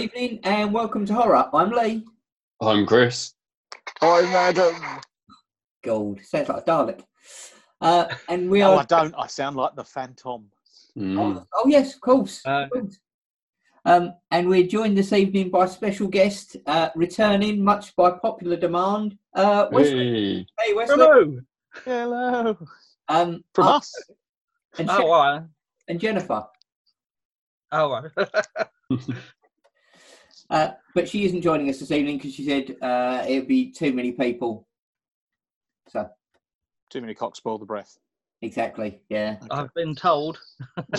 Good evening and welcome to Horror. I'm Lee. I'm Chris. I'm Adam. Gold. Sounds like a Dalek. Uh, and we No, are. I don't. I sound like the Phantom. Mm. Oh, oh, yes, of course. Uh, of course. Um, and we're joined this evening by special guest, uh, returning much by popular demand, uh, Wesley. Hey. Hey, Wesley. Hello. Hello. Um, From uh, us. And, Oh, Je- all right. and Jennifer. Oh, all right. Uh, but she isn't joining us this evening because she said uh, it'd be too many people. So, Too many cocks spoil the breath. exactly, yeah. I've been told.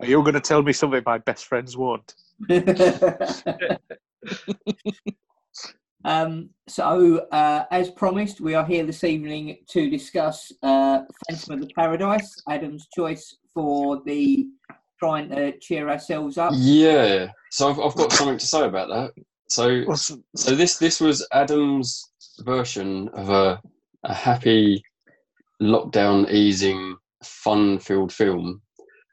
Are you going to tell me something my best friends want? um, so, uh, as promised, we are here this evening to discuss uh, Phantom of the Paradise, Adam's choice for the trying to cheer ourselves up. yeah. So I've, I've got something to say about that. So What's- so this this was Adam's version of a a happy lockdown easing fun filled film.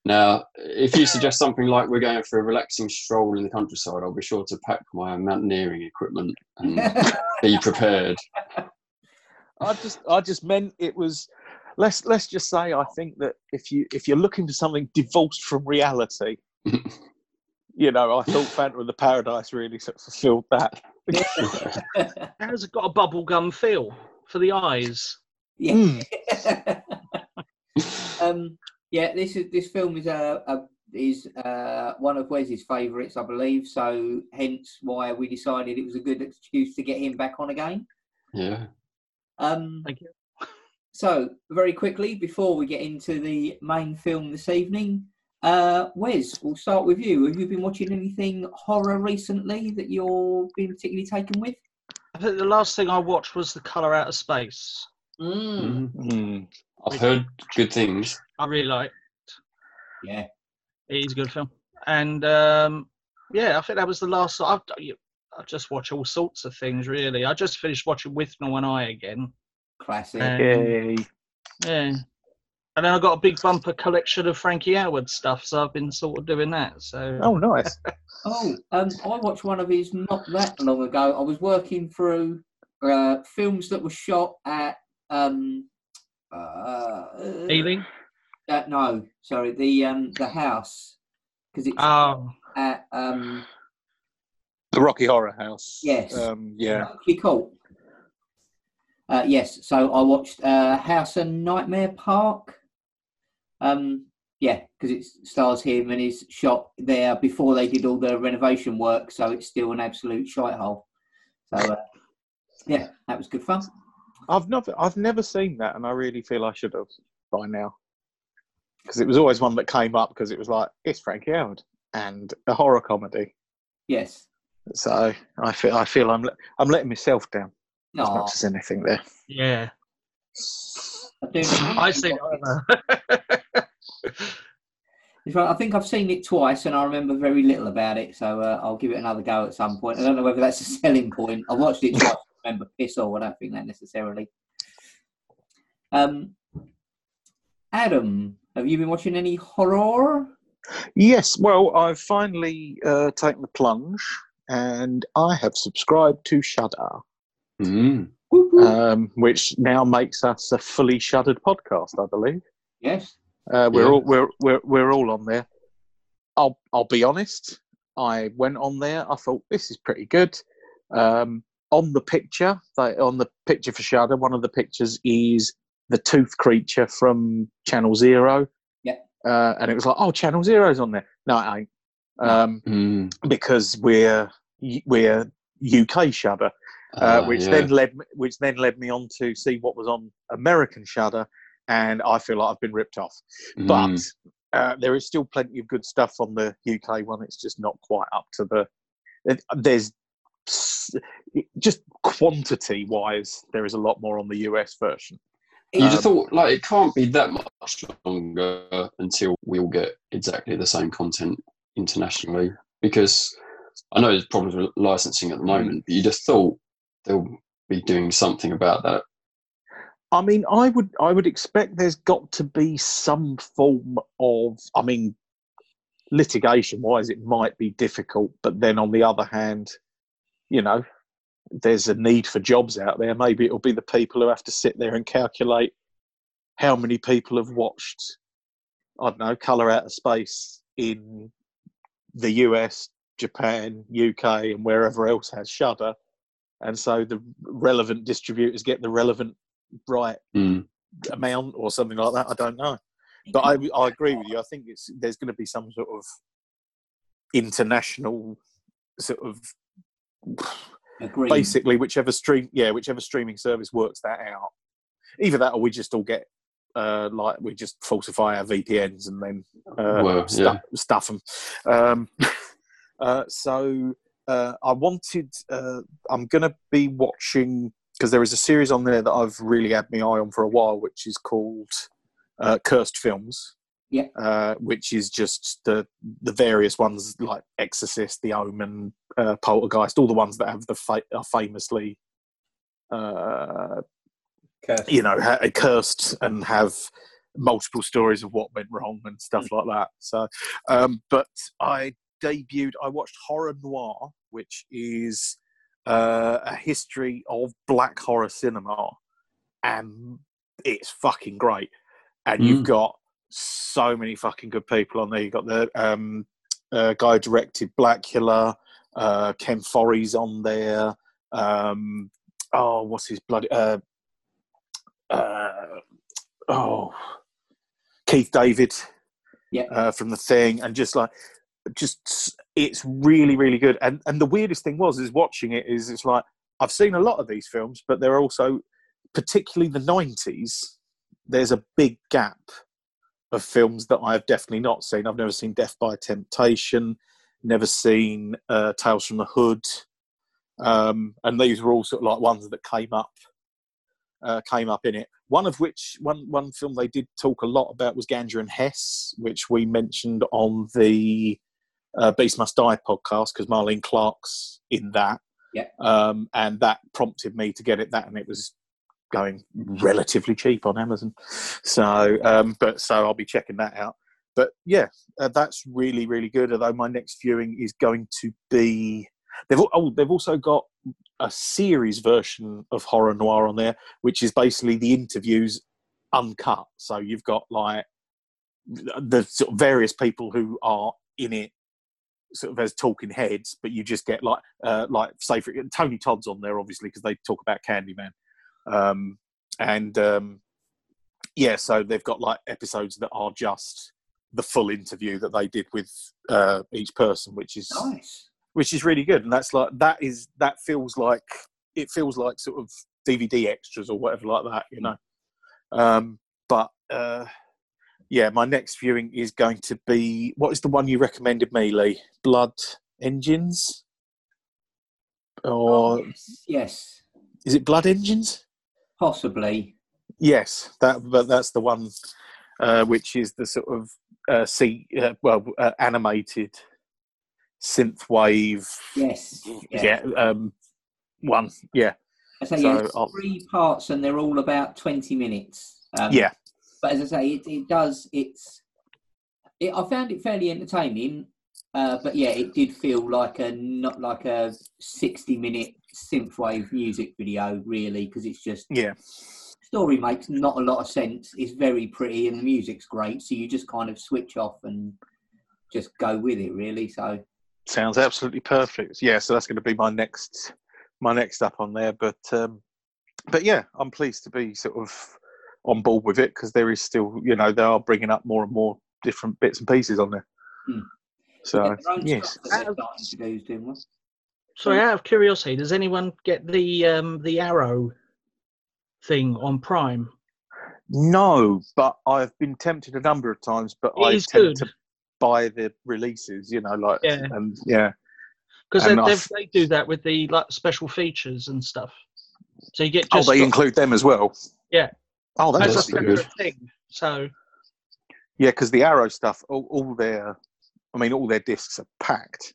Now, if you suggest something like we're going for a relaxing stroll in the countryside, I'll be sure to pack my mountaineering equipment and be prepared. I just, I just meant it was. Let's let's just say I think that if you if you're looking for something divorced from reality, you know, I thought Phantom of the Paradise really sort of fulfilled that. How's it got a bubblegum feel for the eyes? yeah. um, yeah, this is this film is a, a is uh, one of Wes's favourites, I believe. So, hence why we decided it was a good excuse to get him back on again. Yeah. Um, Thank you. So, very quickly, before we get into the main film this evening, uh, Wes, we'll start with you. Have you been watching anything horror recently that you're being particularly taken with? I think the last thing I watched was The Colour Out of Space. Mm. Mhm. Mm. I've heard good things. I really liked. Yeah. It's a good film. And um, yeah, I think that was the last. I've, I just watch all sorts of things, really. I just finished watching Withnail and I again. Classic. And, Yay. Yeah. And then I got a big bumper collection of Frankie Howerd stuff, so I've been sort of doing that. So Oh, nice. Oh, um, I watched one of his not that long ago. I was working through uh, films that were shot at um, uh, Ealing. uh, no, sorry, the um, the house because it's Oh, at um, The Rocky Horror House. Yes. Um, yeah. Oakley Court. Uh, yes, so I watched uh, House in Nightmare Park. Um, yeah, because it stars him and is shot there before they did all the renovation work, so it's still an absolute shithole. So, uh, yeah, that was good fun. I've never, I've never seen that, and I really feel I should have by now. Because it was always one that came up because it was like it's Frankie Howerd and a horror comedy. Yes. So I feel, I feel I'm, I'm letting myself down as much as anything there. yeah. I do. I see. It's right, I think I've seen it twice and I remember very little about it, so uh, I'll give it another go at some point. I don't know whether that's a selling point. I watched it twice, I remember piss all. I don't think that necessarily. Um, Adam, have you been watching any horror? Yes, well, I've finally uh, taken the plunge, and I have subscribed to Shudder, Mm. um, which now makes us a fully shuddered podcast, I believe. yes. Uh, we're Yeah. all we're, we're we're all on there. I'll I'll be honest. I went on there. I thought this is pretty good. Um, on the picture, they, on the picture for Shudder, one of the pictures is the tooth creature from Channel Zero. Yeah. Uh, and it was like, oh, Channel Zero's on there. No, it ain't. Um, Mm. because we're we're UK Shudder, uh, Ah, which yeah. then led me, which then led me on to see what was on American Shudder, and I feel like I've been ripped off. But Mm. uh, there is still plenty of good stuff on the UK one. It's just not quite up to the. it- There's just quantity wise, there is a lot more on the US version. Have Um, thought like it can't be that much longer until we all get exactly the same content internationally because I know there's problems with licensing at the moment, but you just thought they'll be doing something about that. I mean, I would I would expect there's got to be some form of. I mean, litigation wise, it might be difficult. But then on the other hand, you know, there's a need for jobs out there. Maybe it'll be the people who have to sit there and calculate how many people have watched, I don't know, Colour Out of Space in the US, Japan, UK, and wherever else has Shudder. And so the relevant distributors get the relevant right Mm. amount or something like that. I don't know, but I I agree with you. I think it's there's going to be some sort of international sort of Agreed. basically whichever stream yeah whichever streaming service works that out. Either that or we just all get uh, like we just falsify our VPNs and then uh, stuff, stuff them. Um, uh, so uh, I wanted. Uh, I'm going to be watching because there is a series on there that I've really had my eye on for a while, which is called uh, Cursed Films. Yeah. Uh, which is just the the various ones like Exorcist, The Omen, uh, Poltergeist, all the ones that have the fa- are famously, uh, Cursed. you know, ha- cursed and have multiple stories of what went wrong and stuff like that. So, um, but I debuted. I watched Horror Noir, which is uh, a history of black horror cinema, and it's fucking great. And you've Mm. got so many fucking good people on there. You've got the um, uh, guy who directed Blacula, uh, Ken Foree's on there. Um, oh, what's his bloody? Uh, uh, oh, Keith David, Yeah. uh, from the thing, and just like, just it's really, really good. And and the weirdest thing was is watching it is it's like I've seen a lot of these films, but they're also, particularly the nineties. There's a big gap of films that I have definitely not seen. I've never seen Def by Temptation, never seen uh, Tales from the Hood, um, and these were all sort of like ones that came up uh, came up in it. One of which one one film they did talk a lot about was Ganja and Hess, which we mentioned on the uh, Beast Must Die podcast because Marlene Clark's in that. Yeah. Um, and that prompted me to get it that, and it was going relatively cheap on Amazon. So, um, but so I'll be checking that out. But yeah, uh, that's really really good. Although my next viewing is going to be they've oh they've also got a series version of horror noir on there, which is basically the interviews uncut. So you've got like the sort of various people who are in it sort of as talking heads, but you just get like uh, like say for Tony Todd's on there obviously because they talk about Candyman, um, and um, yeah, so they've got like episodes that are just the full interview that they did with uh, each person, which is Nice. which is really good. And that's like that is that feels like it feels like sort of DVD extras or whatever like that, you know. Um, but uh, yeah, my next viewing is going to be what is the one you recommended me, Lee? Blood Engines, or yes. yes. is it Blood Engines? Possibly. Yes, that but that's the one uh, which is the sort of uh, see uh, well uh, animated synthwave Yes. yeah, um, one yeah I say, So yeah, it's I'll- three parts and they're all about 20 minutes. Um, yeah But as I say, it, it does, it's, it, I found it fairly entertaining. Uh, but yeah, it did feel like a, not like a 60 minute synthwave music video, really, because it's just, yeah story makes not a lot of sense. It's very pretty and the music's great. So you just kind of switch off and just go with it, really. So, sounds absolutely perfect yeah so that's going to be my next my next up on there but um but yeah i'm pleased to be sort of on board with it because there is still you know they are bringing up more and more different bits and pieces on there Hmm. so yeah, their own yes stuff that they're starting to do is doing well. Sorry, out of curiosity, does anyone get the um, the Arrow thing on Prime? no but i've been tempted a number of times but It i tend good. to buy the releases you know like Yeah. and yeah Because they, they do that with the like special features and stuff. So you get oh just they got- include them as well Yeah. Oh that's, a good. thing. So yeah because the arrow stuff all, all their i mean all their discs are packed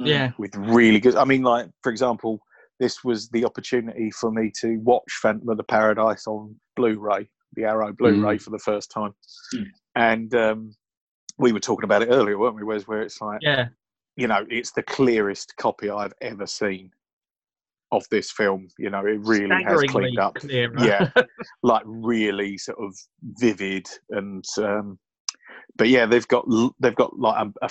Mm. yeah, with really good. I mean, like for example, this was the opportunity for me to watch Phantom of the Paradise on Blu-ray, the Arrow Blu-ray for the first time, Mm. and um, we were talking about it earlier, weren't we? Whereas where it's like, Yeah, you know, it's the clearest copy I've ever seen of this film. You know, it really has cleaned up. clearer. Yeah. like really sort of vivid and um but yeah they've got they've got like a, a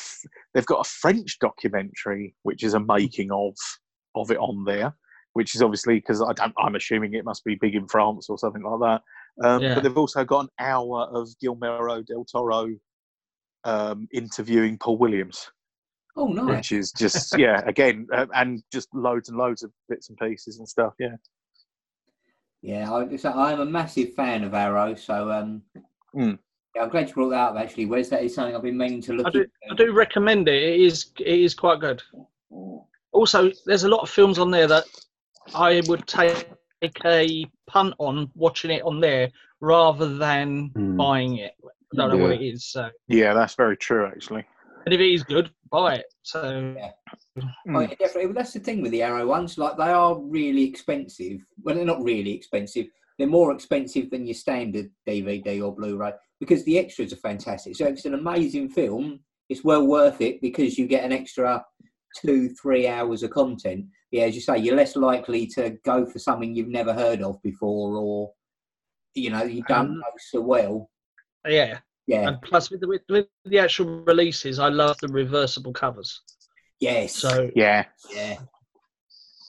they've got a french documentary which is a making of of it on there which is obviously because i don't i'm assuming it must be big in france or something like that um Yeah. but they've also got an hour of guillermo del toro um interviewing paul williams Oh, nice. which is just yeah again uh, and just loads and loads of bits and pieces and stuff yeah Yeah, I, so I'm a massive fan of Arrow, so um, Mm. yeah, I'm glad you brought that up. Actually, Wes, that is something I've been meaning to look I do, I do recommend it. It is it is quite good. Also, there's a lot of films on there that I would take a punt on watching it on there rather than Hmm. buying it. I don't know what it is. So, yeah that's very true actually and if it is good, buy it. So Oh, Mm. yeah, definitely. Well, that's the thing with the Arrow ones. Like they are really expensive. Well, they're not really expensive. They're more expensive than your standard DVD or Blu-ray because the extras are fantastic. So it's an amazing film, it's well worth it because you get an extra two, three hours of content. Yeah, as you say, you're less likely to go for something you've never heard of before, or you know you don't Um, know so well. yeah, Yeah. and plus with the with, with the actual releases, I love the reversible covers. yes. So yeah yeah.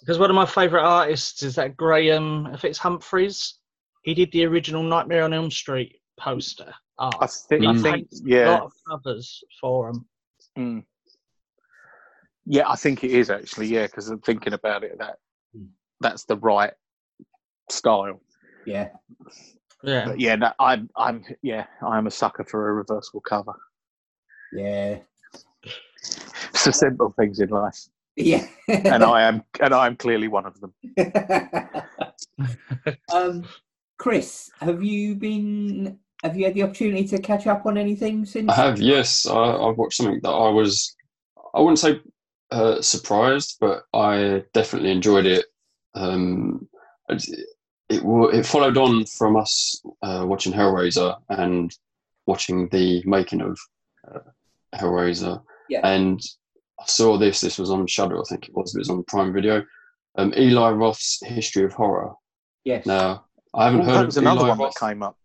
because one of my favourite artists is that Graham, if it's Humphreys, he did the original Nightmare on Elm Street poster. art. I think, I think, paints a yeah, lot of covers for them. mm. yeah, I think it is actually, yeah, because I'm thinking about it, that Mm. that's the right style. Yeah. Yeah, But yeah, no, I'm, I'm, yeah, I'm a sucker for a reversible cover. Yeah. It's the simple things in life, Yeah. and I am, and I am clearly one of them. um, Chris, have you been? Have you had the opportunity to catch up on anything since? I have, yes. I, I've watched something that I was, I wouldn't say uh, surprised, but I definitely enjoyed it. Um, it, it, followed on from us uh, watching Hellraiser and watching the making of uh, Hellraiser. Yeah. And I saw this, this was on Shudder, I think it was, it was on Prime Video. Um, Eli Roth's History of Horror. Yes. Now, I haven't Oh, heard that of was another Eli one Roth. that came up.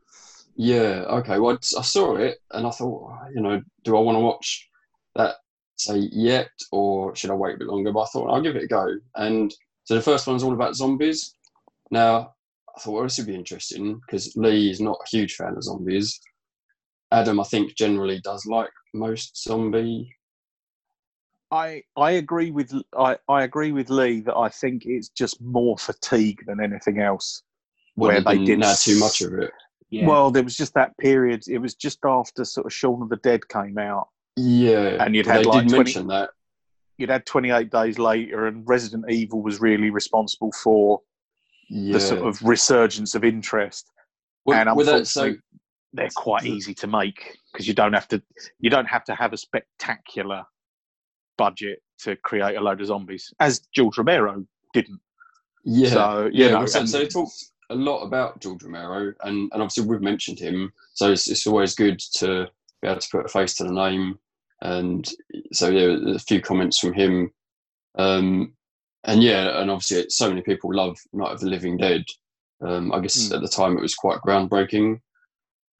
Yeah. Okay. Well, I saw it and I thought, you know, do I want to watch that say yet, or should I wait a bit longer? But I thought I'll give it a go. And so the first one's all about zombies. Now I thought well, this would be interesting because Lee is not a huge fan of zombies. Adam, I think, generally does like most zombie. I I agree with I, I agree with Lee that I think it's just more fatigue than anything else. Where Where they they did now s- too much of it. Yeah. Well, there was just that period. It was just after sort of Shaun of the Dead came out. Yeah. And you'd had, they like, did 20 mention that. You'd had 28 days later, and Resident Evil was really responsible for Yeah. the sort of resurgence of interest. Well, and that, so unfortunately, they're quite easy to make because you don't have to you don't have to have a spectacular budget to create a load of zombies, as George Romero didn't. Yeah. So you yeah, know, so, and- so they talked a lot about George Romero, and, and obviously we've mentioned him, so it's, it's always good to be able to put a face to the name. And so yeah, there's a few comments from him, um, and yeah, and obviously so many people love Night of the Living Dead. Um, I guess Mm. at the time it was quite groundbreaking.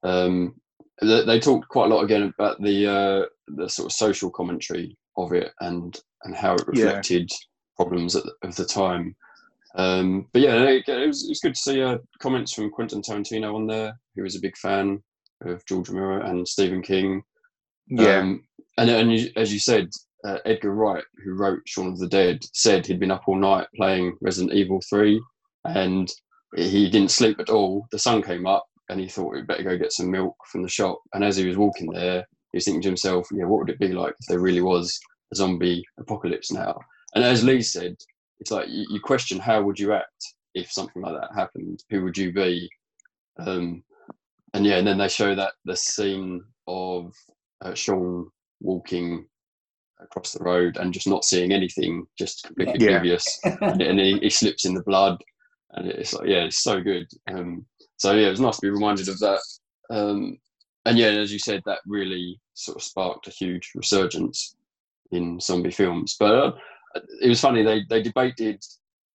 Um, they, they talked quite a lot again about the uh, the sort of social commentary of it and and how it Yeah. reflected problems at the, of the time. Um, but yeah, it, it was it was good to see uh, comments from Quentin Tarantino on there, who was a big fan of George Romero and Stephen King. yeah, Um, and and you, as you said, uh, Edgar Wright, who wrote Shaun of the Dead, said he'd been up all night playing Resident Evil Three, and he didn't sleep at all. The sun came up, and he thought he'd better go get some milk from the shop. And as he was walking there, he was thinking to himself, "Yeah, what would it be like if there really was a zombie apocalypse now?" And as Lee said, it's like you, you question how would you act if something like that happened? Who would you be? Um, and yeah, and then they show that the scene of uh, Sean walking across the road and just not seeing anything, just completely Yeah. oblivious, and, and he, he slips in the blood, and it's like yeah, it's so good. Um, so yeah, it was nice to be reminded of that. Um, and yeah, as you said, that really sort of sparked a huge resurgence in zombie films. But uh, it was funny they they debated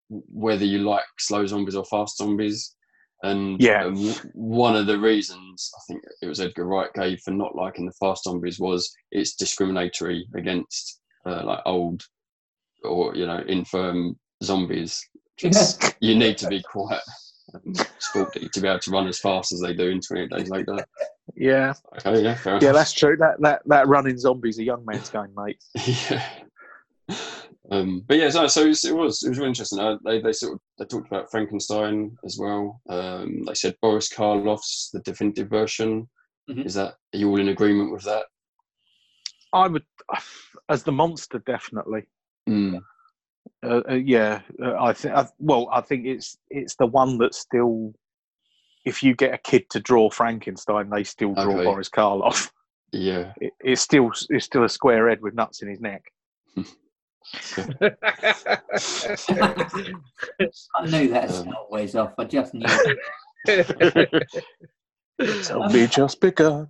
whether you like slow zombies or fast zombies. And Yeah. um, one of the reasons I think it was Edgar Wright gave for not liking the fast zombies was it's discriminatory against uh, like old or you know infirm zombies. It's- you need to be quite sporty to be able to run as fast as they do in 28 days later. Yeah, Okay, yeah, fair yeah, that's true. That that that running zombies a young man's game, mate. yeah. Um, but yeah, so, so it, was, it was really interesting. Uh, they they sort of they talked about Frankenstein as well. Um, they said Boris Karloff's the definitive version. Mhm. Is that are you all in agreement with that? I would, as the monster, definitely. Mm. Uh, uh, yeah, uh, I think. Well, I think it's it's the one that still. If you get a kid to draw Frankenstein, they still draw Okay. Boris Karloff. Yeah, It, it's still it's still a square head with nuts in his neck. I knew that's Um, start wears off. I just knew. it. Zombie just begun.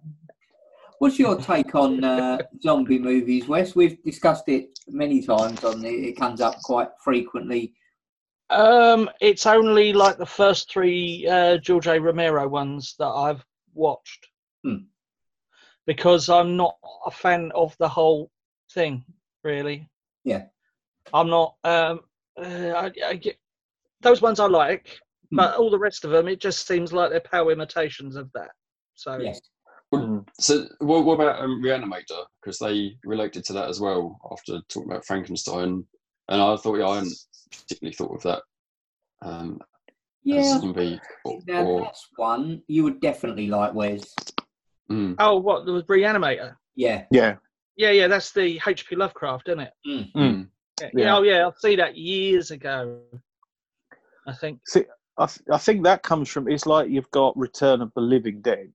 What's your take on uh, zombie movies, Wes? We've discussed it many times. On the, it comes up quite frequently. um, it's only like the first three uh, George A. Romero ones that I've watched Hmm. because I'm not a fan of the whole thing, really. Yeah. I'm not. Um, uh, I, I get those ones I like, Hmm. but all the rest of them, it just seems like they're power imitations of that. So Yes. So what, what about um, Reanimator? Because they related to that as well after talking about Frankenstein, and I thought yeah, I hadn't particularly thought of that. Um, as Yeah. zombie or, Now or that's one you would definitely like, Wes. mm, Oh, what there the Reanimator? Yeah. Yeah, Yeah, yeah, that's the H.P. Lovecraft, isn't it? Mm. mm, Yeah. Yeah. Oh, yeah, I'll see that years ago. I think. See, I, th- I think that comes from. It's like you've got Return of the Living Dead,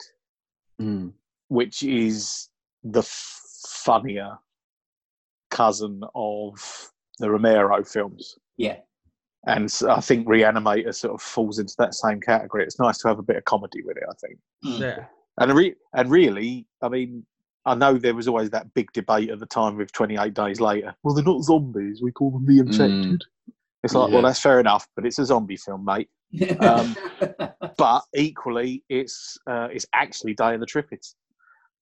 mm, which is the f- funnier cousin of the Romero films. Yeah. And I think Reanimator sort of falls into that same category. It's nice to have a bit of comedy with it, I think. Mm. Yeah. And re- and really, I mean, I know there was always that big debate at the time with 28 Days Later. Well, they're not zombies. We call them the infected. It's like, Yeah. well, that's fair enough, but it's a zombie film, mate. Um, But equally, it's uh, it's actually Day of the Triffids.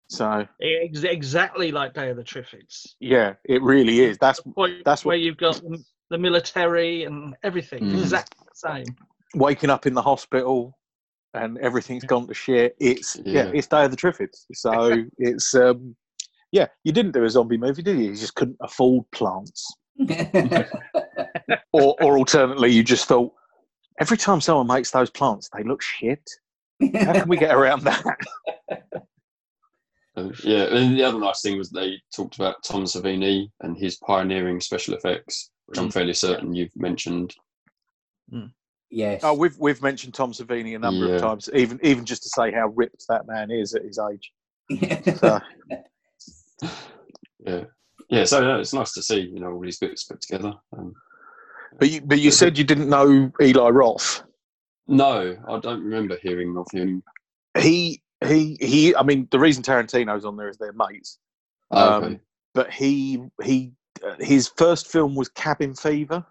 So exactly like Day of the Triffids. yeah, it really is. That's The point that's what- where you've got the- the military and everything. Mm. Exactly the same. waking up in the hospital and everything's gone to shit. It's yeah, Yeah. it's Day of the Triffids. So it's um, yeah, you didn't do a zombie movie, did you? You just couldn't afford plants, or or alternately, you just thought every time someone makes those plants, they look shit. How can we get around that? uh, yeah. And the other nice thing was they talked about Tom Savini and his pioneering special effects, which I'm fairly certain you've mentioned. Yes. Oh, we've we've mentioned Tom Savini a number Yeah. of times, even even just to say how ripped that man is at his age. So, Yeah, yeah. So yeah, it's nice to see you know all these bits put together. Um, but you but you said you didn't know Eli Roth. no, I don't remember hearing of him. He he he. I mean, the reason Tarantino's on there is they're mates. Oh, Um, okay. but he he uh, his first film was Cabin Fever,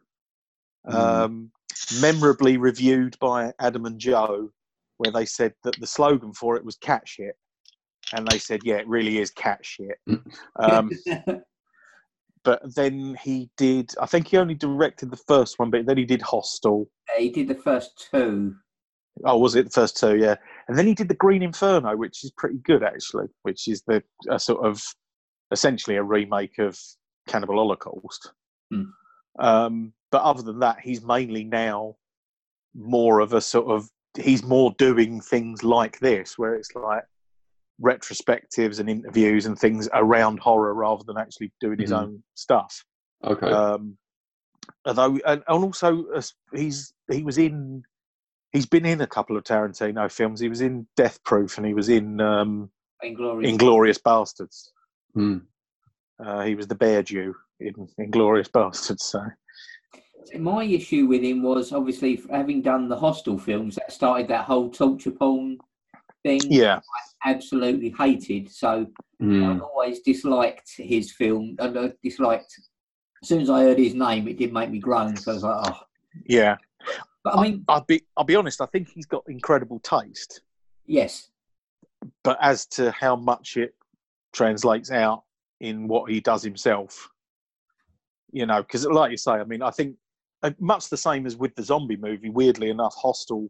Mm. um, memorably reviewed by Adam and Joe, where they said that the slogan for it was cat shit, and they said, yeah, it really is cat shit. Mm. Um, but then he did. I think he only directed the first one, but then he did Hostel. he did the first two. Oh, was it the first two? Yeah, and then he did the Green Inferno, which is pretty good actually. Which is the a sort of essentially a remake of Cannibal Holocaust. Hmm. Um, but other than that, he's mainly now more of a sort of he's more doing things like this, where it's like retrospectives and interviews and things around horror rather than actually doing his Mhm. own stuff. Okay. Um, although, and, and also uh, he's he was in, he's been in a couple of Tarantino films. He was in Death Proof and he was in um, Inglorious. Inglorious Bastards. Hmm. Uh, he was the Bear Jew in Inglorious Bastards. So My issue with him was obviously having done the Hostel films that started that whole torture porn thing. yeah, I absolutely hated. So Mm. I've always disliked his film, and I disliked. As soon as I heard his name, it did make me groan. So I was like, oh. Yeah, But I mean, I'll be I'll be honest. I think he's got incredible taste, yes, but as to how much it translates out in what he does himself, you know, because like you say, I mean, I think much the same as with the zombie movie. Weirdly enough, Hostel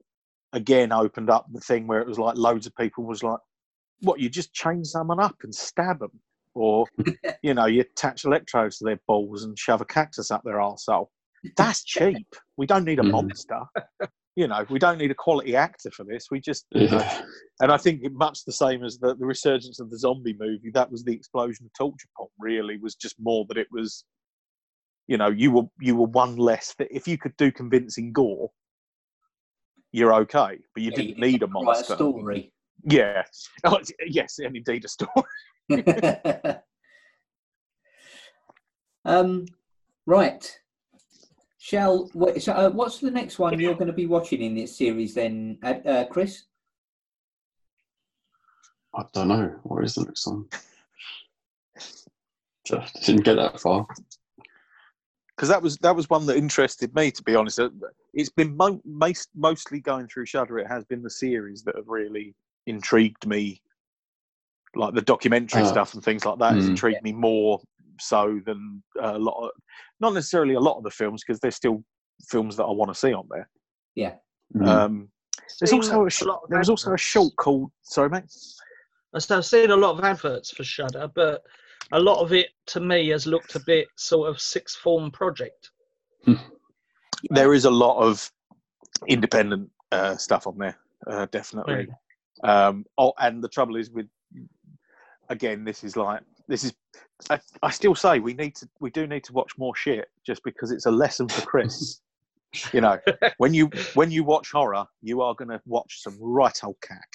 again opened up the thing where it was like loads of people was like, "What? You just chain someone up and stab them?" Or, you know, you attach electrodes to their balls and shove a cactus up their arsehole. That's cheap. We don't need a Mhm. monster. You know, we don't need a quality actor for this. We just, you know, and I think it, much the same as the, the resurgence of the zombie movie, that was the explosion of torture porn. Really, was just more that it was, you know, you were you were one less. That if you could do convincing gore, you're okay, but you Yeah, didn't you need a monster. a story. Yeah, oh, yes, and indeed a story. um, right. Shall wait, so, uh, what's the next one you're going to be watching in this series then, uh, uh, Chris? I don't know. What is the next one? Just didn't get that far. Because that was that was one that interested me to be honest Uh, it's been mo- most, mostly going through Shudder. it has been the series that have really intrigued me like the documentary Ah. stuff and things like that has Mm. intrigued me more so than a lot of not necessarily a lot of the films because there's still films that I want to see on there Mm. um, there's also a a sh- lot there was also a short called sorry mate So I've seen a lot of adverts for Shudder, but a lot of it to me has looked a bit sort of sixth form project. there is a lot of independent uh, stuff on there, uh, definitely. Um, oh, and the trouble is with, again, this is like this is. I, I still say we need to, we do need to watch more shit, just because it's a lesson for Chris. you know, when you when you watch horror, you are going to watch some right old cack.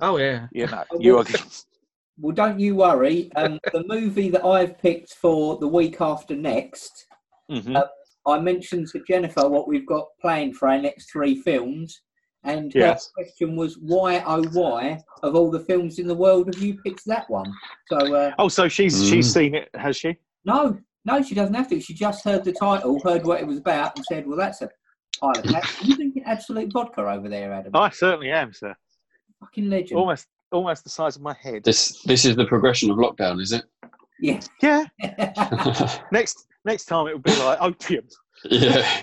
Oh yeah. You know, you are. Gonna, Well, don't you worry. Um, the movie that I've picked for the week after next, Mhm. Uh, I mentioned to Jennifer what we've got planned for our next three films, and her question was, "Why, oh, why, of all the films in the world, have you picked that one?" So, uh, Oh, so she's she's Mm. seen it, has she? no, no, she doesn't have to. She just heard the title, heard what it was about, and said, "Well, that's a pile of cat." you drinking Absolut vodka over there, Adam? I certainly am, sir. Fucking legend. Almost almost the size of my head. This this is the progression of lockdown, is it? Yeah. Yeah. Next next time it will be like opium. yeah.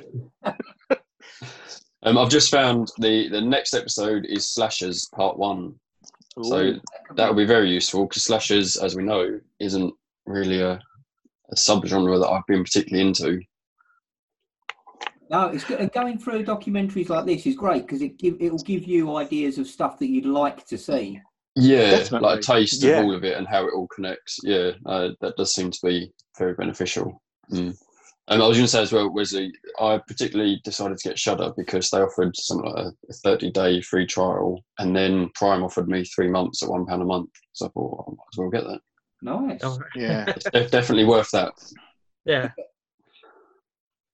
um, I've just found the the next episode is slashers part one, so that will be very useful because slashers, as we know, isn't really a, a subgenre that I've been particularly into. No, it's good. going through documentaries like this is great because it give it'll give you ideas of stuff that you'd like to see. Yeah, Definitely. like a taste Yeah. of all of it and how it all connects. Yeah, uh, that does seem to be very beneficial. Mm. And I was going to say as well, Wesley, I particularly decided to get Shudder because they offered something like a 30 day free trial, and then Prime offered me three months at one pound a month. So I thought, well, I might as well get that. Nice. Oh, Yeah. It's def- definitely worth that. yeah.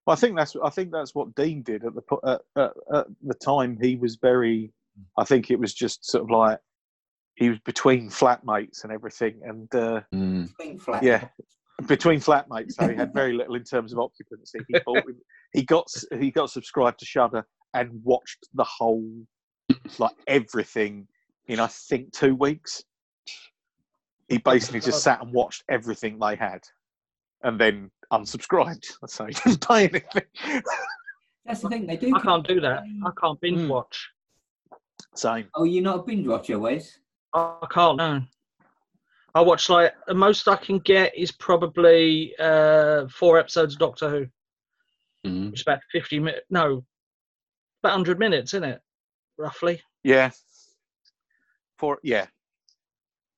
Well, I think that's I think that's what Dean did at the at, at, at the time. He was very. I think it was just sort of like he was between flatmates and everything, and uh, Mm. Think flat. yeah, between flatmates. So he had very little in terms of occupancy. He bought, he got he got subscribed to Shudder and watched the whole like everything in I think two weeks. He basically just sat and watched everything they had, and then unsubscribed. So he didn't pay anything. That's the thing. They do. I can't do that. I can't binge Mm. watch. Same. Oh, you're not a binge watcher, Wes? I can't. know. I watch like the most I can get is probably uh, four episodes of Doctor Who, Mm. which is about fifty minutes. No, about hundred minutes, isn't it? Roughly, Yeah. Four. yeah,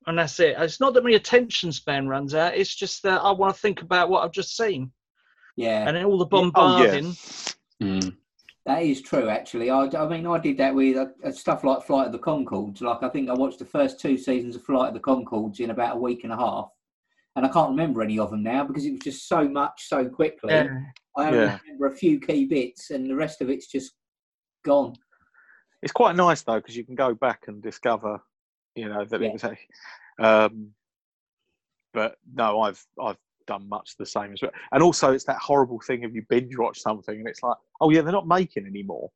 and that's it. It's not that my attention span runs out. It's just that I want to think about what I've just seen, Yeah, and then all the Yeah, oh, yeah. bombarding. Mm. That is true. Actually, I, I mean, I did that with uh, stuff like Flight of the Conchords. Like, I think I watched the first two seasons of Flight of the Conchords in about a week and a half, and I can't remember any of them now because it was just so much so quickly. Yeah. I only Yeah. remember a few key bits, and the rest of it's just gone. it's quite nice though because you can go back and discover You know that Yeah. it was. A, um, but no, I've I've done much the same as well. And also, it's that horrible thing of you binge watch something and it's like, oh yeah, they're not making anymore,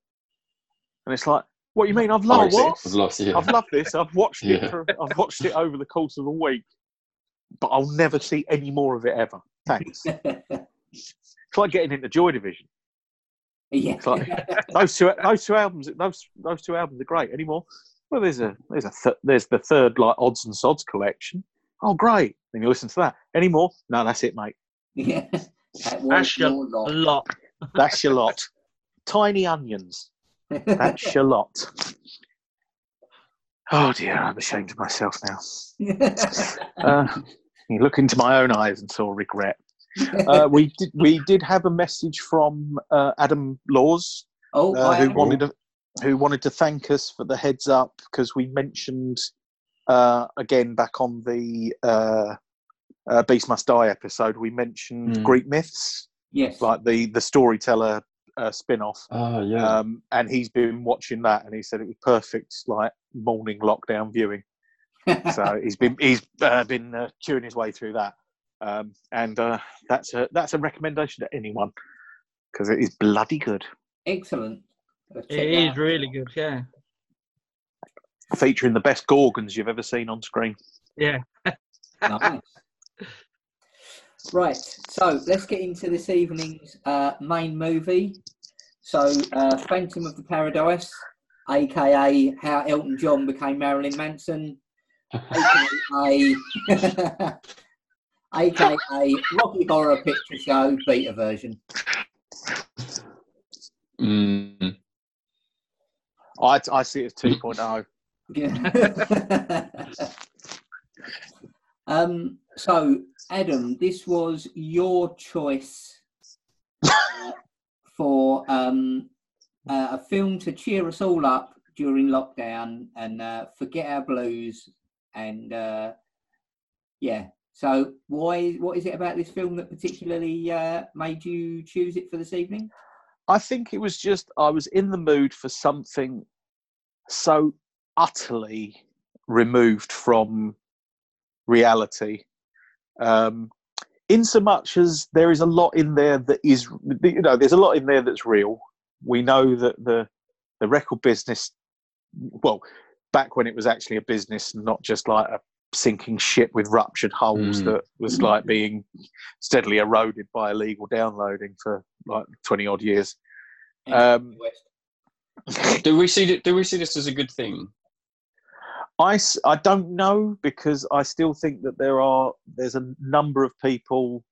and it's like, what do you mean? I've Oh, loved it. I've lost it. I've loved this. I've watched Yeah. it. For, I've watched it over the course of a week, but I'll never see any more of it ever. Thanks. It's like getting into Joy Division. yeah. It's like those two. Those two albums. Those those two albums are great. Any more? Well, there's a there's a th- there's the third like odds and sods collection. Oh, great! Then you listen to that. Any more? No, that's it, mate. yeah. That That's your- lot. lot. That's your lot. Tiny onions. That's your lot. Oh dear, I'm ashamed of myself now. Uh, you look into my own eyes and saw regret. Uh, we did we did have a message from uh, Adam Laws oh, uh, who wanted to who wanted to thank us for the heads up because we mentioned uh, again back on the uh, uh, Beast Must Die episode we mentioned Mm. Greek myths yes. like the the storyteller uh, spin off Oh yeah. um, and he's been watching that and he said it was perfect like morning lockdown viewing so he's been he's uh, been uh, chewing his way through that um, and uh, that's a that's a recommendation to anyone because it is bloody good Excellent. I'll check It that is out. really good. Yeah. Featuring the best gorgons you've ever seen on screen Yeah. Nice. Right, so let's get into this evening's uh, main movie. So, uh, Phantom of the Paradise, aka How Elton John Became Marilyn Manson, aka aka Rocky Horror Picture Show beta version. Mm. I, I see it as oh. 2.0 Yeah. um, so, Adam, this was your choice uh, for um, uh, a film to cheer us all up during lockdown and uh, forget our blues. And uh, yeah, so why? What is it about this film that particularly uh, made you choose it for this evening? I think it was just I was in the mood for something so utterly removed from reality. Um, in so much as there is a lot in there that is, you know, there's a lot in there that's real. We know that the the record business, well, back when it was actually a business, and not just like a sinking ship with ruptured hulls Mm. that was like being steadily eroded by illegal downloading for like 20 odd years. Um, do we see? Do we see this as a good thing? I, I don't know because I still think that there are there's a number of people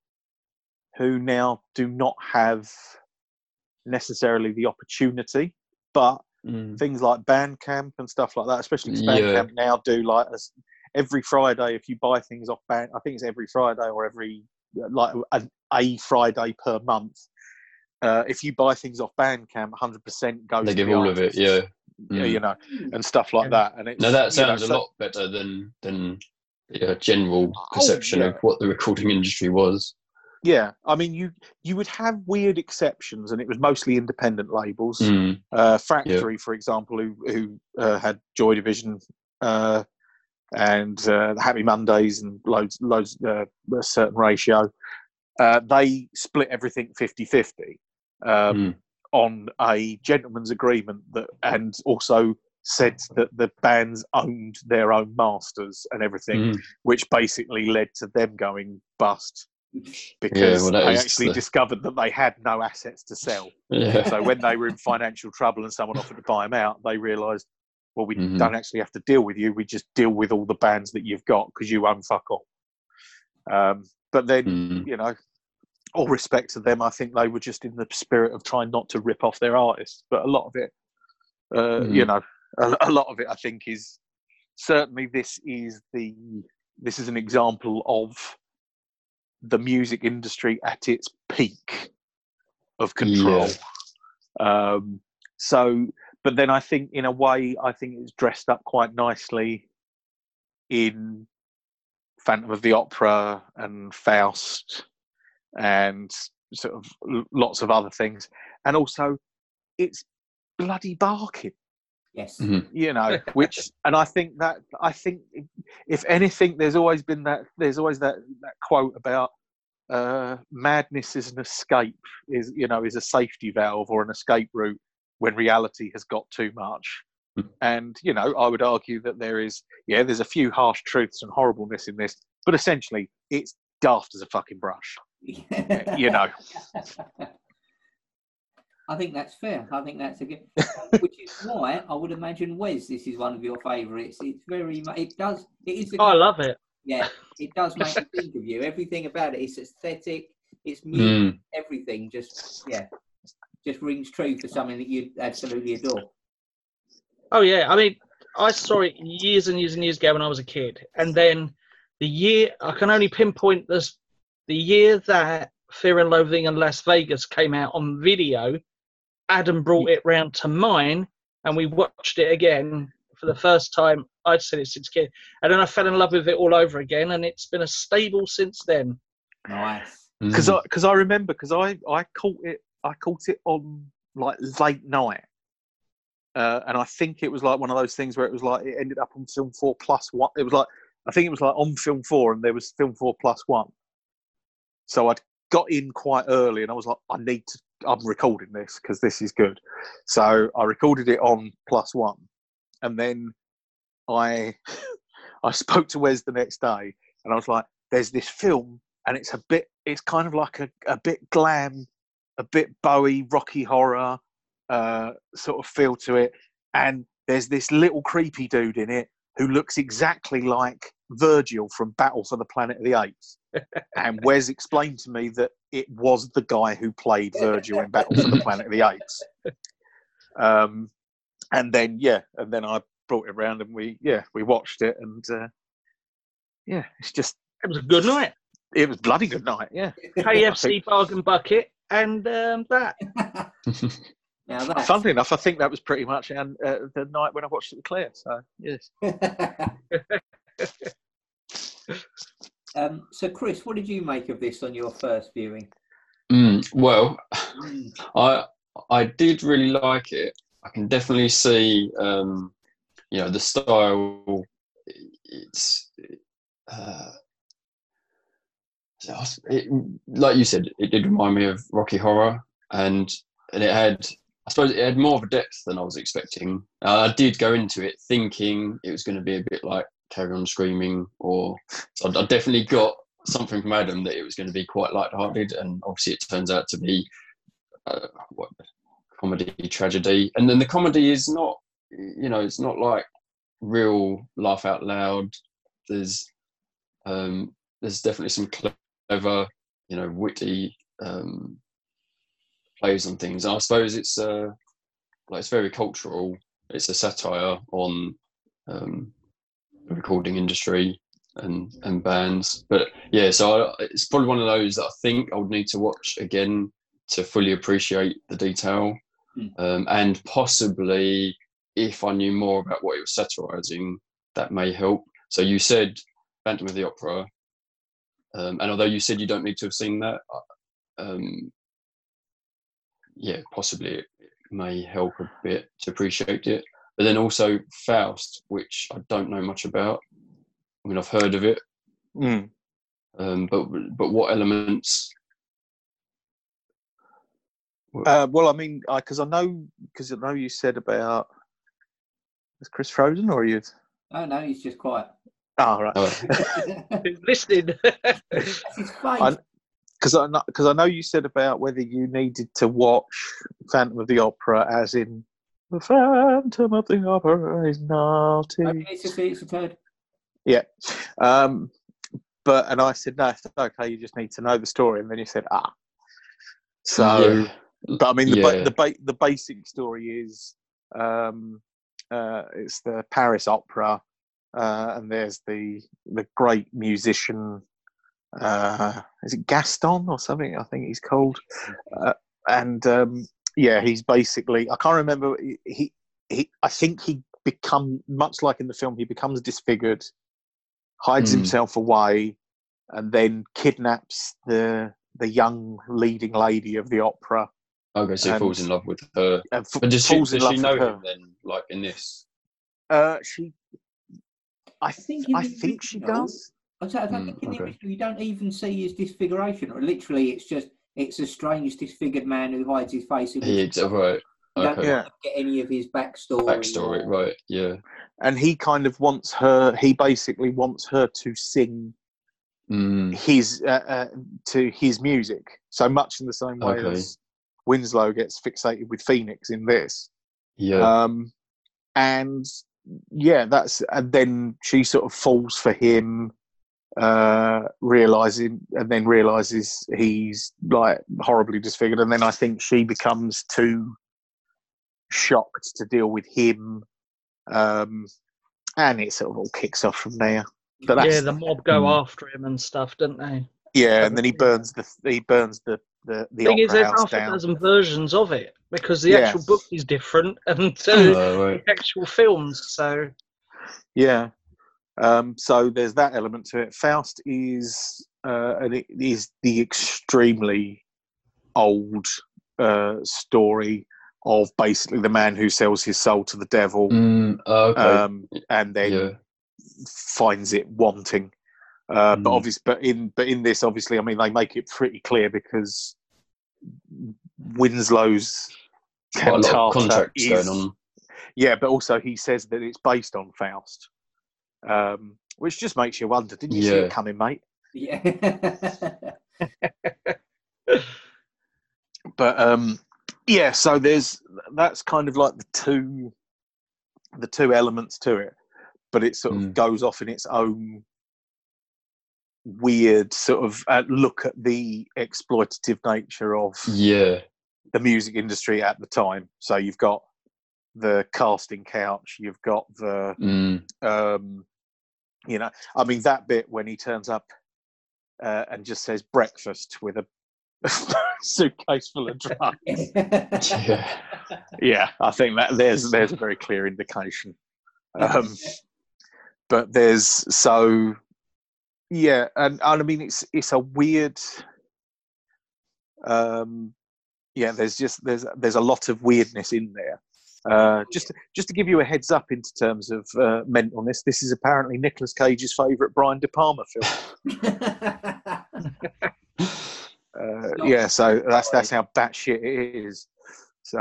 who now do not have necessarily the opportunity, but Mm. things like Bandcamp and stuff like that, especially 'cause Yeah. Bandcamp now do like as every Friday if you buy things off Band, I think it's every Friday or every like a, a Friday per month. Uh, if you buy things off Bandcamp, 100% goes. They give the all of it. Yeah. Yeah, Mm. you know, and stuff like Yeah. that. And it's No, that you know, sounds a so- lot better than than the uh, general Oh, perception of what the recording industry was. Yeah, I mean, you you would have weird exceptions, and it was mostly independent labels. Mm. Uh, Factory, for example, who who uh, had Joy Division uh, and uh, the Happy Mondays and loads loads uh, a certain ratio. Uh, they split everything 50-50 um, Mm. On a gentleman's agreement that, and also said that the bands owned their own masters and everything Mm. which basically led to them going bust because well, they actually the- discovered that they had no assets to sell. Yeah. So when they were in financial trouble and someone offered to buy them out, they realised, well, we Mhm. don't actually have to deal with you. We just deal with all the bands that you've got because you own fuck all. Um, but then, Mm. you know, all respect to them, I think they were just in the spirit of trying not to rip off their artists. But a lot of it, uh, Mm. you know, a, a lot of it, I think, is certainly this is the this is an example of the music industry at its peak of control. Um, so, but then I think, in a way, I think it's dressed up quite nicely in Phantom of the Opera and Faust and sort of lots of other things. And also, it's bloody barking. Yes. Mhm. you know which and i think that i think if, if anything there's always been that there's always that that quote about uh madness is an escape is you know is a safety valve or an escape route when reality has got too much Hmm. and you know i would argue that there is yeah there's a few harsh truths and horribleness in this but essentially it's daft as a fucking brush you know I think that's fair. I think that's a good. Which is why I would imagine Wes, this is one of your favourites. It's very. It does. It is. A, Oh, I love it. yeah. It does make you think of you. Everything about it. It's aesthetic. It's music. Mm. Everything. Just yeah. Just rings true for something that you absolutely adore. Oh yeah, I mean, I saw it years and years and years ago when I was a kid, and then the year I can only pinpoint this, the year that Fear and Loathing in Las Vegas came out on video. Adam brought it round to mine, and we watched it again for the first time. I'd seen it since kid, and then I fell in love with it all over again, and it's been a stable since then. Nice. because Mm. I because I remember because I I caught it I caught it on like late night, uh, and I think it was like one of those things where it was like it ended up on film four plus one. It was like I think it was like on film four, and there was film four plus one. So I'd got in quite early, and I was like, I need to. I'm recording this because this is good. So I recorded it on plus one, and then I I spoke to Wes the next day, and I was like, "There's this film, and it's a bit. It's kind of like a, a bit glam, a bit Bowie, Rocky Horror, uh, sort of feel to it. And there's this little creepy dude in it who looks exactly like Virgil from Battle for the Planet of the Apes. And Wes explained to me that it was the guy who played Virgil in Battle for the Planet of the Apes. Um, and then yeah, and then I brought it around and we yeah we watched it and uh, yeah it's just It was a good night. it was bloody good night yeah KFC bargain bucket and um, that. now that. Funnily enough, I think that was pretty much and uh, the night when I watched it with Claire. So yes, um, so, Chris, what did you make of this on your first viewing? Mm, well, Mm, I I did really like it. I can definitely see, um, you know, the style. It's uh, it, like you said, it did remind me of Rocky Horror, and and it had, I suppose, it had more of a depth than I was expecting. Uh, I did go into it thinking it was going to be a bit like Carry On Screaming, or so I definitely got something from Adam that it was going to be quite light-hearted, and obviously it turns out to be uh, what comedy tragedy. And then the comedy is not you know it's not like real laugh out loud. There's um there's definitely some clever you know witty um plays on things. I suppose it's uh like it's very cultural. It's a satire on um recording industry and and bands but yeah so I, it's probably one of those that i think i would need to watch again to fully appreciate the detail Mm. um, and possibly if I knew more about what it was satirizing, that may help. So you said Phantom of the Opera, um, and although you said you don't need to have seen that, uh, um, yeah, possibly it may help a bit to appreciate it. But then also Faust, which I don't know much about. I mean, I've heard of it, mm. um, but but what elements? uh, well, I mean, because I, know because I know you said about is Chris frozen or are you? oh no, he's just quiet. Oh right, Oh, Who's listening? That's his. I- because I know because I know you said about whether you needed to watch Phantom of the Opera, as in the Phantom of the Opera is naughty. Okay, it's a, it's a. Yeah. Um, but and I said no, it's okay. You just need to know the story, and then you said ah. So, yeah. but I mean, the ba- the ba- the basic story is um, uh, it's the Paris Opera, uh, and there's the the great musician. Uh, is it Gaston or something? I think he's called. Uh, and um, yeah, he's basically I can't remember. He, he he I think he become much like in the film. He becomes disfigured, hides Hmm. himself away, and then kidnaps the the young leading lady of the opera Okay, so he falls in love with her. and f- But does she, falls does she with know her. him then, like in this? Uh, she, I think think, I think she does. I don't, I don't Mm, think in the okay. original you don't even see his disfiguration, or literally it's just it's a strange disfigured man who hides his face. in He, his- right. You don't Okay. Yeah. get any of his backstory. Backstory, or- right? Yeah. And he kind of wants her. He basically wants her to sing Mm, his uh, uh, to his music. So much in the same way Okay. as Winslow gets fixated with Phoenix in this. yeah. Um, and yeah, that's and then she sort of falls for him, uh, realizing and then realizes he's like horribly disfigured, and then I think she becomes too shocked to deal with him, um, and it sort of all kicks off from there. But that's, yeah, the mob go Mm. after him and stuff, don't they? yeah, and then he burns the he burns the the, the thing is, opera there's house half a dozen versions of it because the Yeah. actual book is different and uh, Uh, right. the actual films. So Yeah. Um, so there's that element to it. Faust is uh, and it is the extremely old uh, story of basically the man who sells his soul to the devil Mm, okay. um, and then yeah. finds it wanting. Uh, But Mm. obviously, but in but in this, obviously, I mean, they make it pretty clear because Winslow's Quite a lot of cantata contracts is- going on. yeah, but also he says that it's based on Faust, um, which just makes you wonder: Didn't you see it coming, mate? Yeah. But um, yeah, so there's that's kind of like the two, the two elements to it, but it sort of Mm. goes off in its own weird sort of uh, look at the exploitative nature of Yeah. the music industry at the time. So you've got the casting couch, you've got the Mm, um, you know, I mean that bit when he turns up uh, and just says breakfast with a suitcase full of drugs. yeah. yeah, I think that there's there's a very clear indication. Um, but there's so yeah, and, and I mean it's it's a weird. Um, yeah, there's just there's there's a lot of weirdness in there. Uh, just just to give you a heads up into terms of uh, mentalness, this is apparently Nicolas Cage's favourite Brian De Palma film. Uh, yeah, so that's that's how batshit it is. So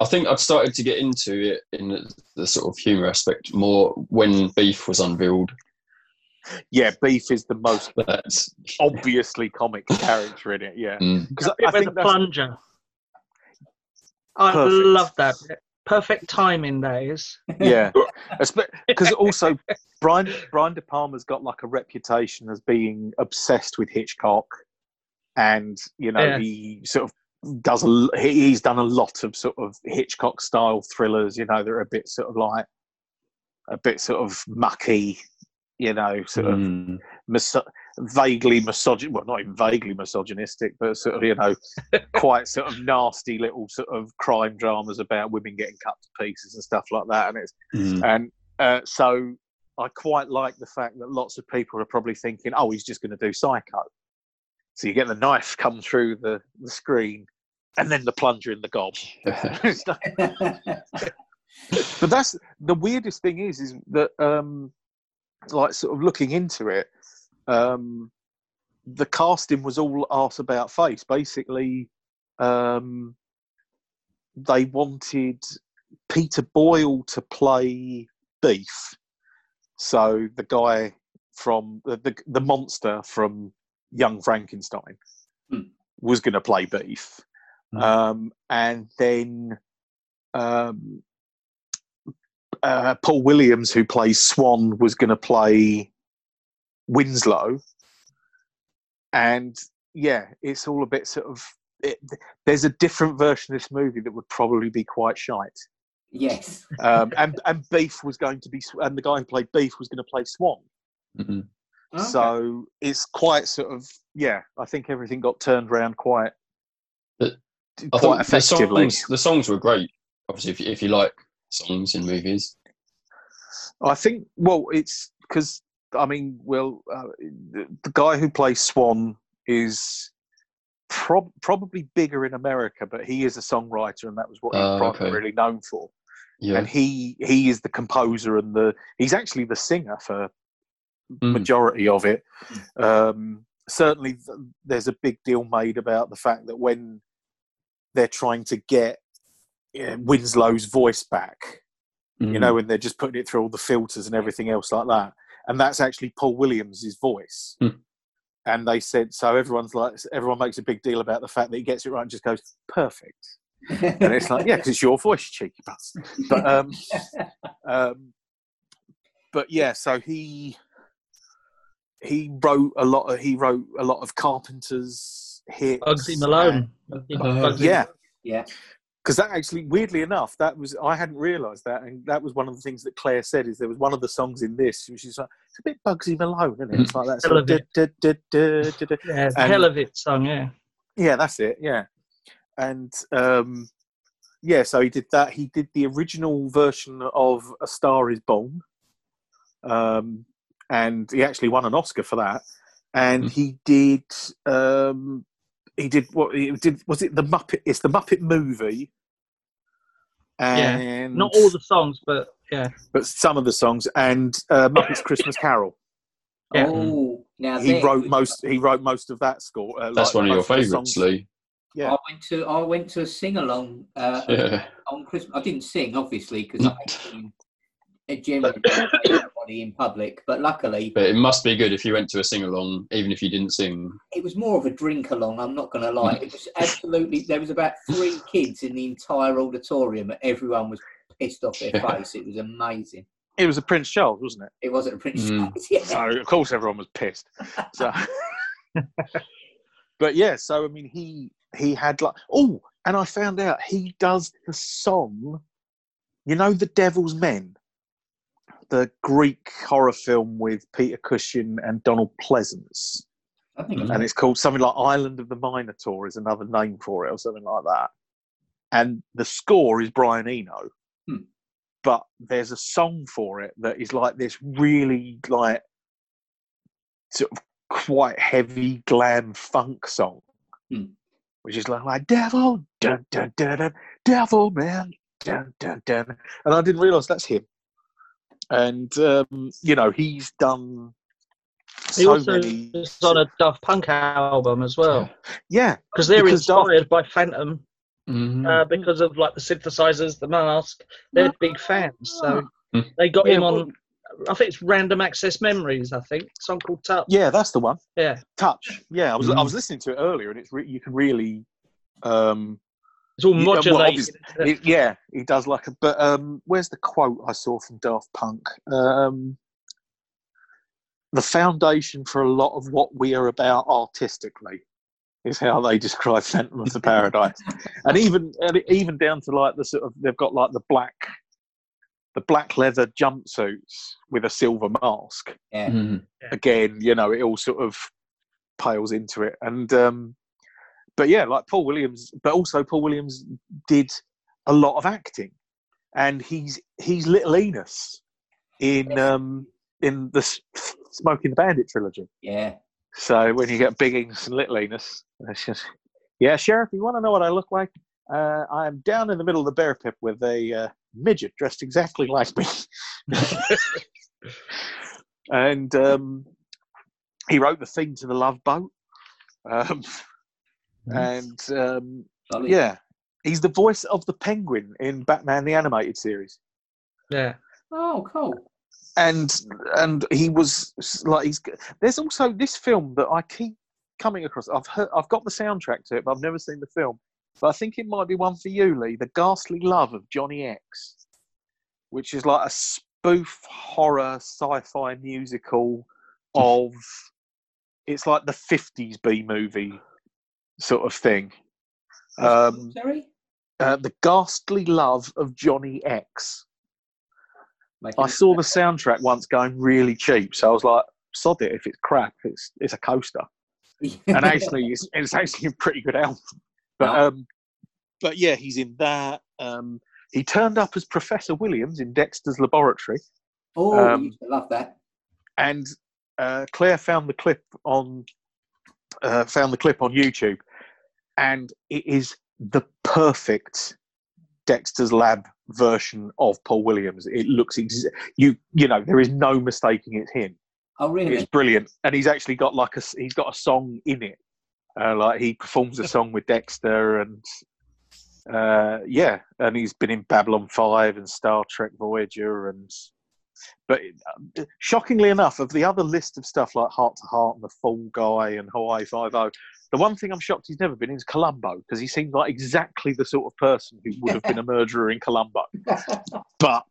I think I'd started to get into it in the, the sort of humour aspect more when Beef was unveiled. yeah, Beef is the most That's obviously comic character in it. Yeah, mm, because Bit I, with think the plunger. I Perfect. love that. bit. Perfect timing, that is. yeah, because also Brian Brian De Palma's got like a reputation as being obsessed with Hitchcock, and you know Yeah. he sort of does a l- he- he's done a lot of sort of Hitchcock style thrillers. You know, they're a bit sort of like a bit sort of mucky. You know, sort of mm, miso- vaguely misogyn well not even vaguely misogynistic but sort of you know quite sort of nasty little sort of crime dramas about women getting cut to pieces and stuff like that and it's mm. and uh, so i quite like the fact that lots of people are probably thinking oh he's just going to do psycho so you get the knife come through the, the screen and then the plunger in the gob but that's the weirdest thing is is that um like sort of looking into it um the casting was all arse about face basically um they wanted peter boyle to play beef so the guy from the the, the monster from young frankenstein Hmm. was going to play beef Hmm. um and then um uh, Paul Williams, who plays Swan, was going to play Winslow, and yeah, it's all a bit sort of. It, there's a different version of this movie that would probably be quite shite. yes. Um, and and Beef was going to be, and the guy who played Beef was going to play Swan. Mhm. Okay. So it's quite sort of yeah. I think everything got turned around quite But quite thought the effectively. songs, the songs were great. Obviously, if you, if you like songs in movies, I think well, it's because I mean, well, uh, the, the guy who plays Swan is prob- probably bigger in America, but he is a songwriter, and that was what he Oh, was okay. primarily known for. Yeah. And he he is the composer and the he's actually the singer for Mm. majority of it. Um, certainly, th- there's a big deal made about the fact that when they're trying to get uh, Winslow's voice back, you Mm. know, when they're just putting it through all the filters and everything else like that, and that's actually Paul Williams' voice. Hmm. And they said so. Everyone's like, everyone makes a big deal about the fact that he gets it right and just goes perfect. And it's like, yeah, because it's your voice, you cheeky bastard. But um, um, but yeah, so he he wrote a lot of he wrote a lot of Carpenter's hits. Bugsy Malone. Bugsy Yeah, yeah. Because that actually, weirdly enough, that was I hadn't realised that, and that was one of the things that Claire said. Is there was one of the songs in this, which is like it's a bit Bugsy Malone, isn't it? It's like that. Sort Hell of du- du- du- du. Yeah, a And- hell of it song, yeah. Yeah, that's it. Yeah, and um, yeah, so he did that. He did the original version of A Star Is Born, um, and he actually won an Oscar for that. And Hmm. he did. Um, he did what he did. Was it the Muppet? It's the Muppet movie. Yeah, Not all the songs, but yeah. but some of the songs and uh, Muppets Christmas Carol. Yeah. Oh, now He there wrote most. He wrote most of that score. Uh, That's like one of your favourites. Lee. Yeah. I went to I went to a sing along uh, Yeah. on Christmas. I didn't sing obviously because I hate singing generally everybody in public. But luckily, But it must be good if you went to a sing along, even if you didn't sing. it was more of a drink along. I'm not going to lie. It was absolutely. There was about three kids in the entire auditorium, and everyone was pissed off their Yeah. face. It was amazing. It was a Prince Charles, wasn't it? It wasn't a Prince Mm. Charles. Yeah. So of course everyone was pissed. So, but yeah, so I mean, he he had like oh, and I found out he does the song. You know, The Devil's Men, the Greek horror film with Peter Cushing and Donald Pleasence, I think. and it's called something like Island of the Minotaur is another name for it, or something like that. And the score is Brian Eno, Hmm. but there's a song for it that is like this really like sort of quite heavy glam funk song, Hmm. which is like like devil dun dun dun dun devil man dun dun dun, and I didn't realise that's him. And um, you know he's done He so also many. is on a Daft Punk album as well. Yeah, Because they're Because Daft- inspired by Phantom Mhm. uh, because of like the synthesizers, the mask. They're big fans. So Hmm. they got Yeah, him well- on, I think it's Random Access Memories, I think. A song called Touch. yeah, that's the one. Yeah. Touch. Yeah, I was I Mm. was listening to it earlier, and it's re- you can really, um, It's all Yeah, well, modulated. it, yeah, he does like a. But um, where's the quote I saw from Daft Punk? Um, the foundation for a lot of what we are about artistically is how they describe Phantom of the Paradise, and even and even down to like the sort of they've got like the black, the black leather jumpsuits with a silver mask Yeah. Mhm. again, you know, it all sort of pales into it. And um, but yeah, like Paul Williams, but also Paul Williams did a lot of acting, and he's he's Little Enos in um, in the S- Smokey and the Bandit trilogy. Yeah. So when you get Big Enos and Little Enos, it's just yeah, Sheriff. You want to know what I look like? Uh, I am down in the middle of the bear pit with a uh, midget dressed exactly like me. and um, he wrote the theme to the Love Boat. Um, and um, yeah, he's the voice of the Penguin in Batman the Animated Series. Yeah. Oh, cool. And and he was like he's. There's also this film that I keep coming across. I've heard, I've got the soundtrack to it, but I've never seen the film. But I think it might be one for you, Lee. The Ghastly Love of Johnny X, which is like a spoof horror sci-fi musical of. It's like the '50s B movie sort of thing. Um, Sorry. uh, the Ghastly Love of Johnny X. I saw the soundtrack once going really cheap, so I was like, "Sod it! If it's crap, it's it's a coaster." And actually, it's, it's actually a pretty good album. But Yeah. um, but yeah, he's in that. Um, he turned up as Professor Williams in Dexter's Laboratory, oh, um, love that. and uh, Claire found the clip on uh, found the clip on YouTube, and it is the perfect Dexter's Lab version of Paul Williams. It looks ex- you you know there is no mistaking it's him. Oh, really? It's brilliant, and he's actually got like a he's got a song in it. Uh, like he performs a song with Dexter, and uh, yeah, and he's been in Babylon Five and Star Trek Voyager, and but uh, shockingly enough, of the other list of stuff like Heart to Heart and The Fall Guy and Hawaii Five O, the one thing I'm shocked he's never been in is Columbo because he seems like exactly the sort of person who would have been a murderer in Columbo. But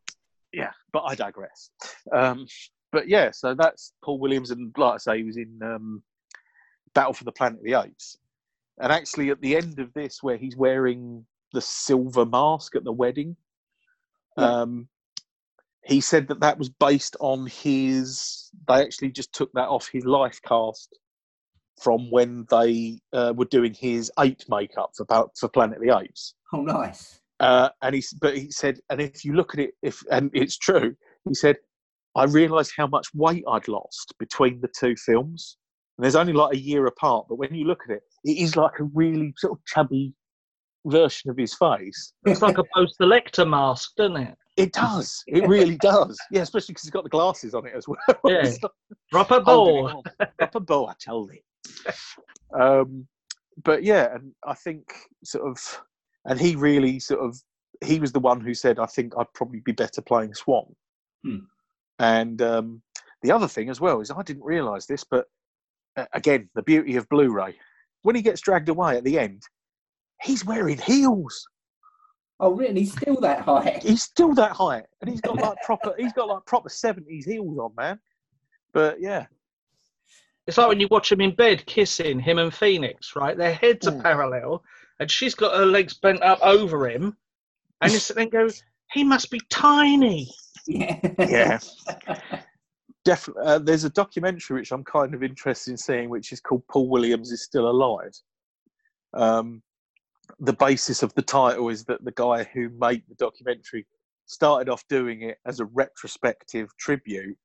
yeah, but I digress. Um, but yeah, so that's Paul Williams, and like I say, he was in um, Battle for the Planet of the Apes. And actually, at the end of this, where he's wearing the silver mask at the wedding, Yeah. um, he said that that was based on his. They actually just took that off his life cast from when they uh, were doing his ape makeup for for Planet of the Apes. oh, nice. Uh, and he, but he said, and if you look at it, if and it's true, he said, I realised how much weight I'd lost between the two films. And there's only like a year apart, but when you look at it, it is like a really sort of chubby version of his face. It's like a post-elector mask, doesn't it? It does. It really does. Yeah, especially because he's got the glasses on it as well. Yeah. It's like Drop a ball. a bow, I tell thee. Um, but yeah, and I think sort of, and he really sort of, he was the one who said, I think I'd probably be better playing Swan. Hmm. And um, the other thing as well is I didn't realise this, but uh, again, the beauty of Blu-ray. When he gets dragged away at the end, he's wearing heels. Oh, really? He's still that high. He's still that height, and he's got like proper, he's got like proper seventies heels on, man. But yeah, It's like when you watch him in bed kissing him and Phoenix, right? Their heads are Mm. parallel, and she's got her legs bent up over him, and you sit there and go, "He must be tiny." Yeah. yeah. Definitely, uh, there's a documentary which I'm kind of interested in seeing, which is called "Paul Williams is Still Alive." Um, the basis of the title is that the guy who made the documentary started off doing it as a retrospective tribute,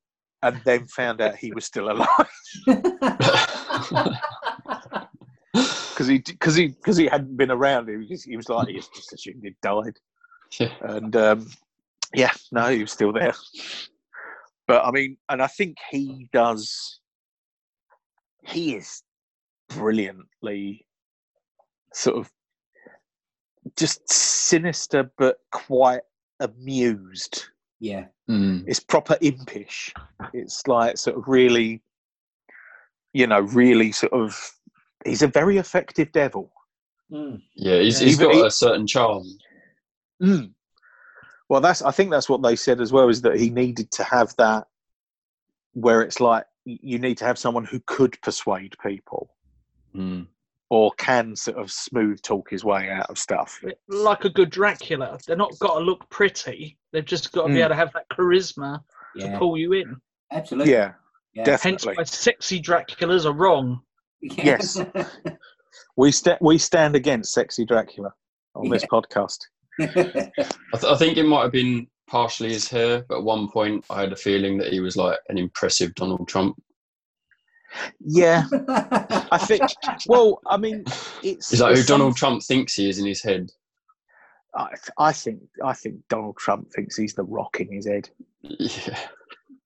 and then found out he was still alive because he because he because he hadn't been around. He was, he was like he just assumed he'd died. Yeah. And um, yeah, no, he was still there. But I mean, and I think he does. He is brilliantly sort of just sinister, but quite amused. yeah. Mm. It's proper impish. It's like sort of really, you know, really sort of. He's a very effective devil. Mm. Yeah, he's, Yeah. he's got He- a certain charm. Mm. Well, that's I think that's what they said as well is that he needed to have that where it's like you need to have someone who could persuade people Mm. Or can sort of smooth talk his way out of stuff. Like a good Dracula, they're not got to look pretty. They've just got to be Mm. able to have that charisma to pull you in. Absolutely. Yeah, Yeah. Hence definitely. why sexy Draculas are wrong. Yes. We sta- we stand against sexy Dracula on this podcast. I, th- I think it might have been partially his hair, but at one point I had a feeling that he was like an impressive Donald Trump. Yeah, I think. Well, I mean, it's Is that who some- Donald Trump thinks he is in his head? I, I think I think Donald Trump thinks he's the rock in his head. Yeah.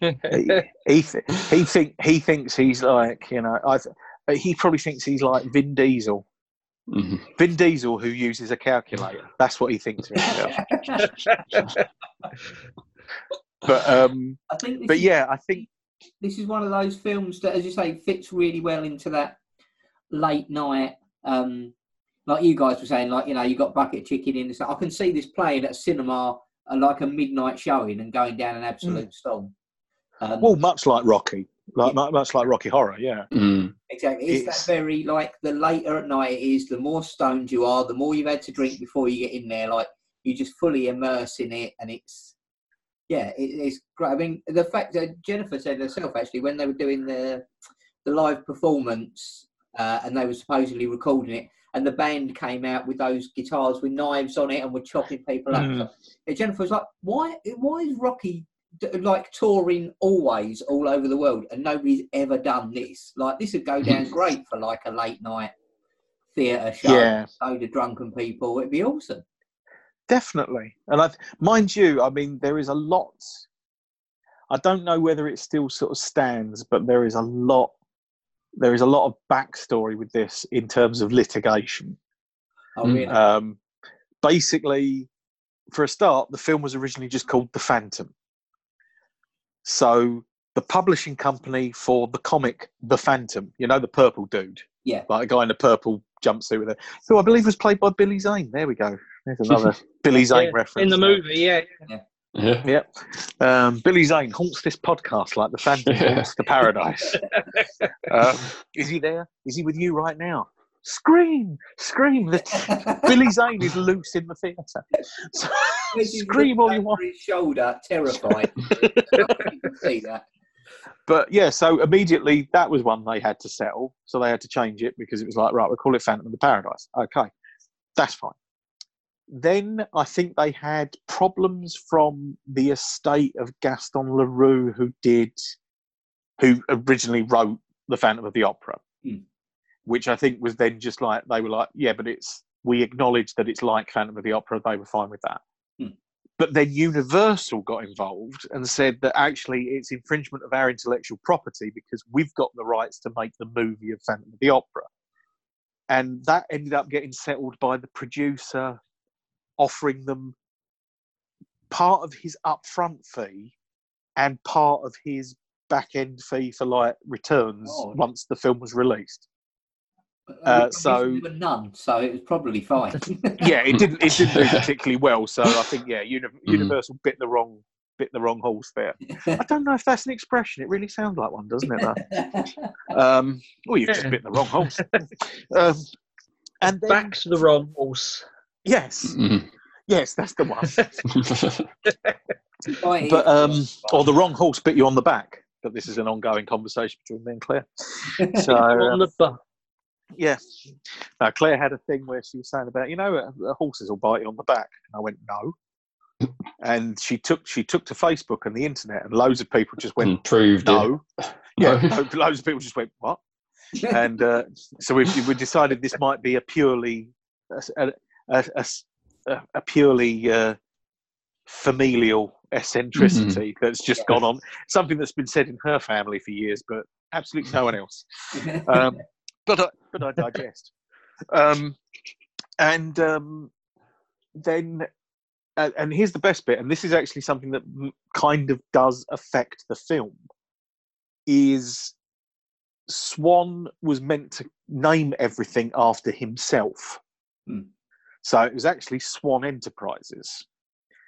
he he, th- he think he thinks he's like you know I th- he probably thinks he's like Vin Diesel. Mhm. Vin Diesel who uses a calculator. That's what he thinks of himself. But um, I think but is, yeah, I think this is one of those films that, as you say, fits really well into that late night. Um, like you guys were saying, like you know, you got bucket chicken in. and stuff. I can see this playing at a cinema, uh, like a midnight showing, and going down an absolute storm. Um, well, much like Rocky, like mu- much like Rocky Horror. Yeah, Mm. Exactly. It's, It's- that very like the later at night it is, the more stoned you are, the more you've had to drink before you get in there. Like you just fully immerse in it, and it's yeah, it, it's great. I mean, the fact that Jennifer said herself actually when they were doing the the live performance uh, and they were supposedly recording it, and the band came out with those guitars with knives on it and were chopping people Mm. up. Jennifer was like, "Why? Why is Rocky?" Like touring always all over the world, and nobody's ever done this. Like this would go down great for like a late night theatre show, Yeah. load of drunken people. It'd be awesome. Definitely. And I, mind you, I mean, there is a lot. I don't know whether it still sort of stands, but there is a lot. There is a lot of backstory with this in terms of litigation. Oh, Mm. really? Um, basically, for a start, the film was originally just called The Phantom. So the publishing company for the comic The Phantom, you know, the purple dude, yeah. like a guy in a purple jumpsuit with it, who I believe was played by Billy Zane. There we go. There's another Billy Zane Yeah, reference in the there. movie. Yeah, Yeah. Yep. Um, Billy Zane haunts this podcast like the Phantom Yeah. haunts the paradise. um, is he there? Is he with you right now? Scream! Scream! The, Billy Zane is loose in the theatre. So, scream all you want. His shoulder, terrified. you can see that. But yeah, so immediately that was one they had to settle. So they had to change it because it was like, right, we'll call it Phantom of the Paradise. Okay, that's fine. Then I think they had problems from the estate of Gaston Leroux, who did, who originally wrote the Phantom of the Opera, Hmm. which I think was then just like they were like, yeah, but it's we acknowledge that it's like Phantom of the Opera. They were fine with that. Hmm. But then Universal got involved and said that actually it's infringement of our intellectual property because we've got the rights to make the movie of Phantom of the Opera. And that ended up getting settled by the producer offering them part of his upfront fee and part of his back end fee for like returns Oh. once the film was released. Uh, Uh, so- were none, so it was probably fine. yeah, it didn't it didn't do particularly well. So I think yeah, Uni- Universal bit the wrong bit the wrong horse there. I don't know if that's an expression. It really sounds like one, doesn't it? Though? Um, well, you've just bit the wrong horse. um, and then, back to the wrong horse. Yes, Mm. yes, that's the one. Right, But um, or the wrong horse bit you on the back. But this is an ongoing conversation between me and Claire. So on the butt. yeah, now Claire had a thing where she was saying about you know uh, uh, horses will bite you on the back, and I went no. And she took she took to Facebook and the internet, and loads of people just went and proved no. it. Yeah, No. loads of people just went what? and uh, so we we decided this might be a purely a, a, a- a a- purely uh, familial eccentricity that's just gone on. Something that's been said in her family for years, but absolutely no one else. Um, but I, but I digest. Um, and um, then, uh, and here's the best bit, and this is actually something that m- kind of does affect the film. Is Swan was meant to name everything after himself. Hmm. So it was actually Swan Enterprises.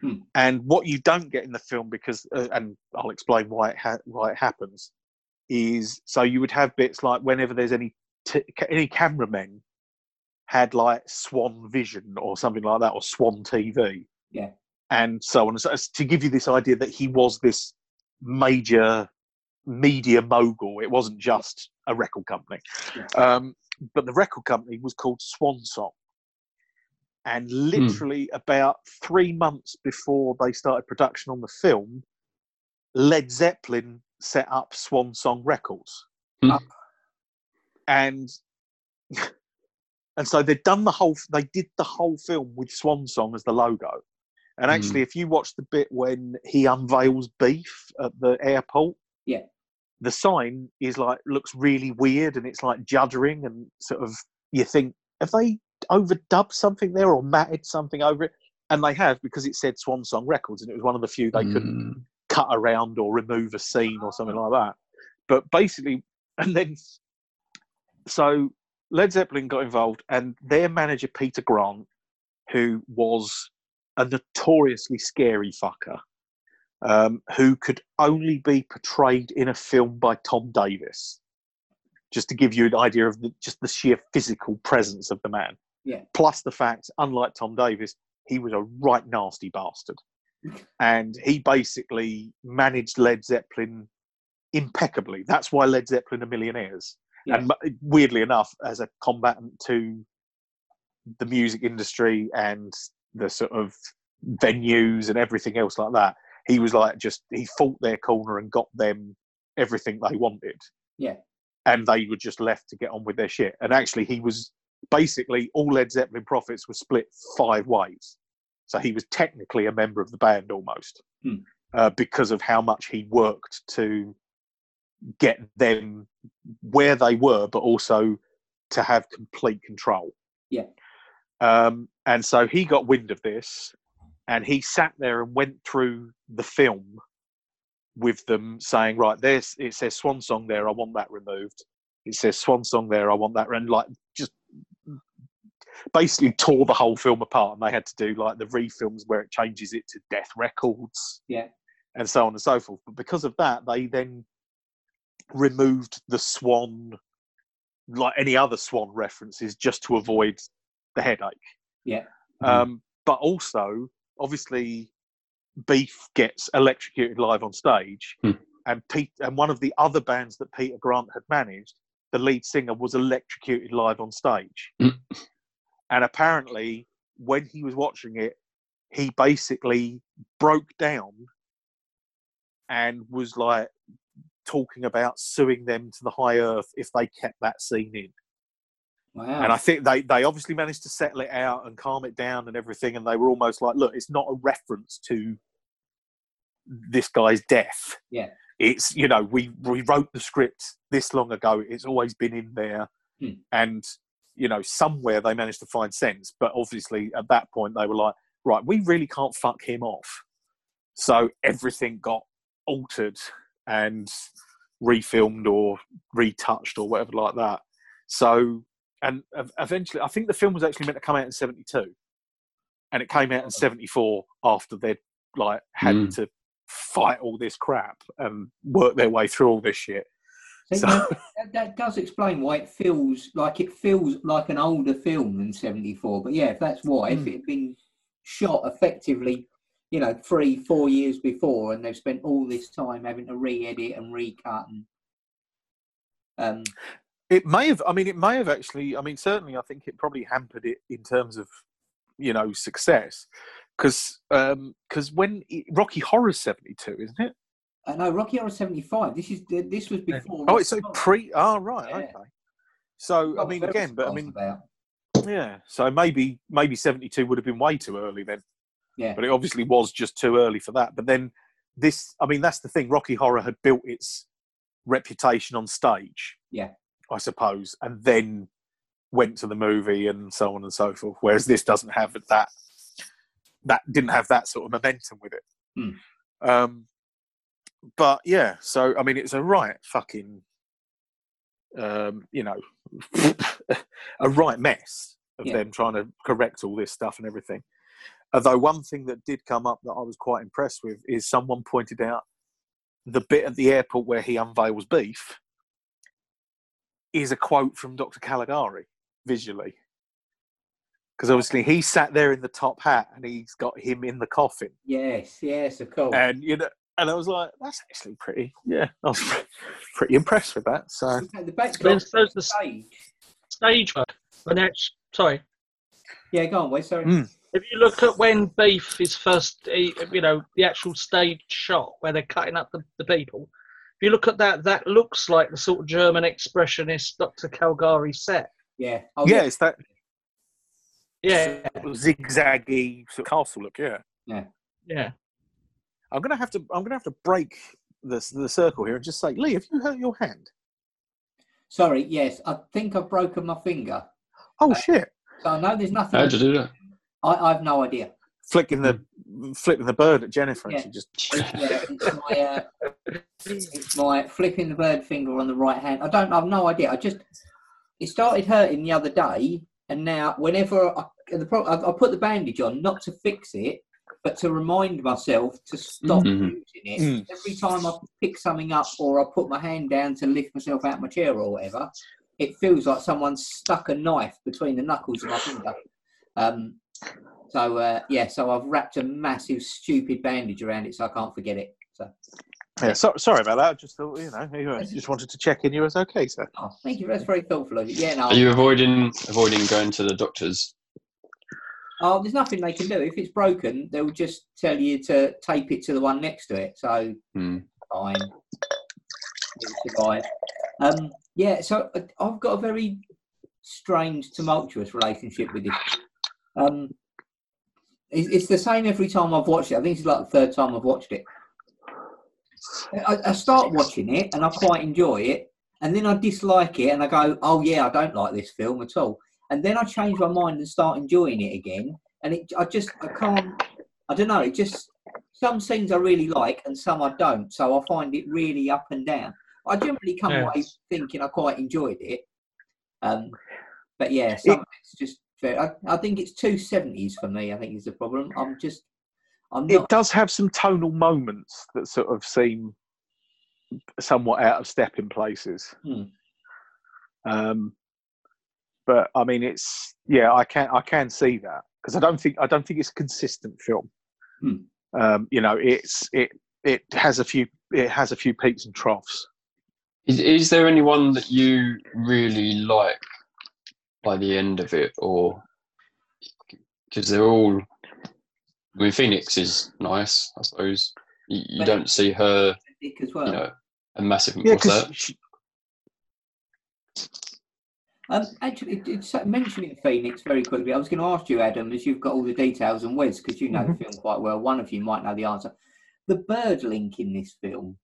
Hmm. And what you don't get in the film, because, uh, and I'll explain why it ha- why it happens, is so you would have bits like whenever there's any t- any cameramen had like Swan Vision or something like that, or Swan TV, Yeah. and so on. So to give you this idea that he was this major media mogul. It wasn't just a record company, Yeah. um, but the record company was called Swan Song. And literally about three months before they started production on the film, Led Zeppelin set up Swan Song Records. Hmm. And and so they'd done the whole they did the whole film with Swan Song as the logo. And Hmm. actually if you watch the bit when he unveils beef at the airport, Yeah. the sign is like looks really weird and it's like juddering and sort of you think, have they overdubbed something there or matted something over it? And they have because it said Swan Song Records and it was one of the few they couldn't Mm. cut around or remove a scene or something like that. But basically, and then so Led Zeppelin got involved, and their manager Peter Grant, who was a notoriously scary fucker, um, who could only be portrayed in a film by Tom Davis. Just to give you an idea of the, just the sheer physical presence of the man. Yeah. Plus the fact, unlike Tom Davis, he was a right nasty bastard and he basically managed Led Zeppelin impeccably. That's why Led Zeppelin are millionaires. Yeah. And uh, weirdly enough, as a combatant to the music industry and the sort of venues and everything else like that, he was like just he fought their corner and got them everything they wanted. Yeah. And they were just left to get on with their shit. And actually, he was basically all Led Zeppelin profits were split five ways. So he was technically a member of the band almost Hmm. uh, because of how much he worked to get them where they were, but also to have complete control. Yeah. Um, and so he got wind of this and he sat there and went through the film with them saying, right, there's it says Swan Song there, I want that removed. It says Swan Song there, I want that, and like just basically tore the whole film apart. And they had to do like the refilms where it changes it to Death Records, Yeah. and so on and so forth. But because of that, they then removed the Swan, like any other Swan references, just to avoid the headache. Yeah. Um, but also, obviously, Beef gets electrocuted live on stage, Hmm. and Pete and one of the other bands that Peter Grant had managed, the lead singer was electrocuted live on stage. Hmm. And apparently, when he was watching it, he basically broke down and was like talking about suing them to the high earth if they kept that scene in. Wow. And I think they, they obviously managed to settle it out and calm it down and everything. And they were almost like, look, it's not a reference to this guy's death. Yeah. It's, you know, we, we wrote the script this long ago. It's always been in there. Hmm. And, you know, somewhere they managed to find sense. But obviously at that point, they were like, right, we really can't fuck him off. So everything got altered and refilmed or retouched or whatever like that. So, and eventually, I think the film was actually meant to come out in '72, and it came out in '74 after they'd like had Mm. to fight all this crap and work their way through all this shit. So- that, that- does explain why it feels like it feels like an older film than 74. But yeah, if that's why, if Hmm. it had been shot effectively, you know, three, four years before, and they've spent all this time having to re-edit and recut and um, It may have. I mean, it may have actually. I mean, certainly, I think it probably hampered it in terms of, you know, success, because um, because when it, Rocky Horror seventy two, isn't it? I know Rocky Horror 75. This is this was before. Oh, it's so pre. Oh, right. Yeah. Okay. So I mean, again, but I mean, about. yeah. So maybe maybe seventy two would have been way too early then. Yeah. But it obviously was just too early for that. But then this, I mean, that's the thing. Rocky Horror had built its reputation on stage. Yeah. I suppose, and then went to the movie and so on and so forth. Whereas this doesn't have that. That didn't have that sort of momentum with it. Hmm. Um, but yeah, so I mean, it's a right fucking, um, you know, a right mess of Yeah. them trying to correct all this stuff and everything. Although one thing that did come up that I was quite impressed with is someone pointed out the bit at the airport where he unveils beef is a quote from Dr. Caligari visually. Because obviously he sat there in the top hat and he's got him in the coffin. Yes, yes, of course. And you know and I was like, that's actually pretty yeah. I was pretty impressed with that. So In the back Then so the stage. stage work. When it's, sorry, Yeah, go on, wait, sorry. Mm. if you look at when Beef is first, eh, you know, the actual stage shot where they're cutting up the, the people, if you look at that, that looks like the sort of German expressionist Dr. Caligari set. Yeah. Oh, yeah, it's that Yeah, zigzaggy sort of castle look, Yeah. yeah. yeah. I'm gonna have to I'm gonna have to break the the circle here and just say, Lee, have you hurt your hand? Sorry, yes, I think I've broken my finger. Oh shit. So I know there's nothing. How'd you do that? I, I have no idea. Flicking the flipping the bird at Jennifer and Yeah. she just Yeah, it's my, uh, it's my flipping the bird finger on the right hand. I don't. I've no idea. I just it started hurting the other day, and now whenever I, the pro, I, I put the bandage on, not to fix it, but to remind myself to stop Mhm. using it. Mm. Every time I pick something up or I put my hand down to lift myself out of my chair or whatever, it feels like someone's stuck a knife between the knuckles of my finger. Um, so uh, yeah, so I've wrapped a massive stupid bandage around it so I can't forget it. So Yeah, so, sorry about that. I just thought, you know, anyway, just wanted to check in you was okay, sir. oh, thank you. That's very thoughtful of you. Yeah, no. Are you avoiding avoiding going to the doctors? Oh, there's nothing they can do. If it's broken, they'll just tell you to tape it to the one next to it. So Hmm. fine. Survive. Um, yeah, so uh, I've got a very strange, tumultuous relationship with it. Um, it's, it's the same every time I've watched it. I think it's like the third time I've watched it. I, I start watching it and I quite enjoy it, and then I dislike it and I go, "Oh yeah, I don't like this film at all." And then I change my mind and start enjoying it again, and it, I just I can't. I don't know. It just some scenes I really like and some I don't. So I find it really up and down. I generally come away thinking I quite enjoyed it. Um, but yeah, some of it's just. Very, I, I think it's too seventies for me. I think is the problem. I'm just. I'm it does have some tonal moments that sort of seem somewhat out of step in places. Hmm. Um, but I mean, it's yeah, I can I can see that because I don't think I don't think it's a consistent film. Hmm. Um, you know, it's it it has a few it has a few peaks and troughs. Is, is there anyone that you really like by the end of it, or because they're all? I mean, Phoenix is nice, I suppose. You, you don't see her, Dick as well. you know, a massive. Yeah, because that? Um, actually, mentioning Phoenix very quickly. I was going to ask you, Adam, as you've got all the details and Wes, because you know the film quite well. One of you might know the answer. The bird link in this film.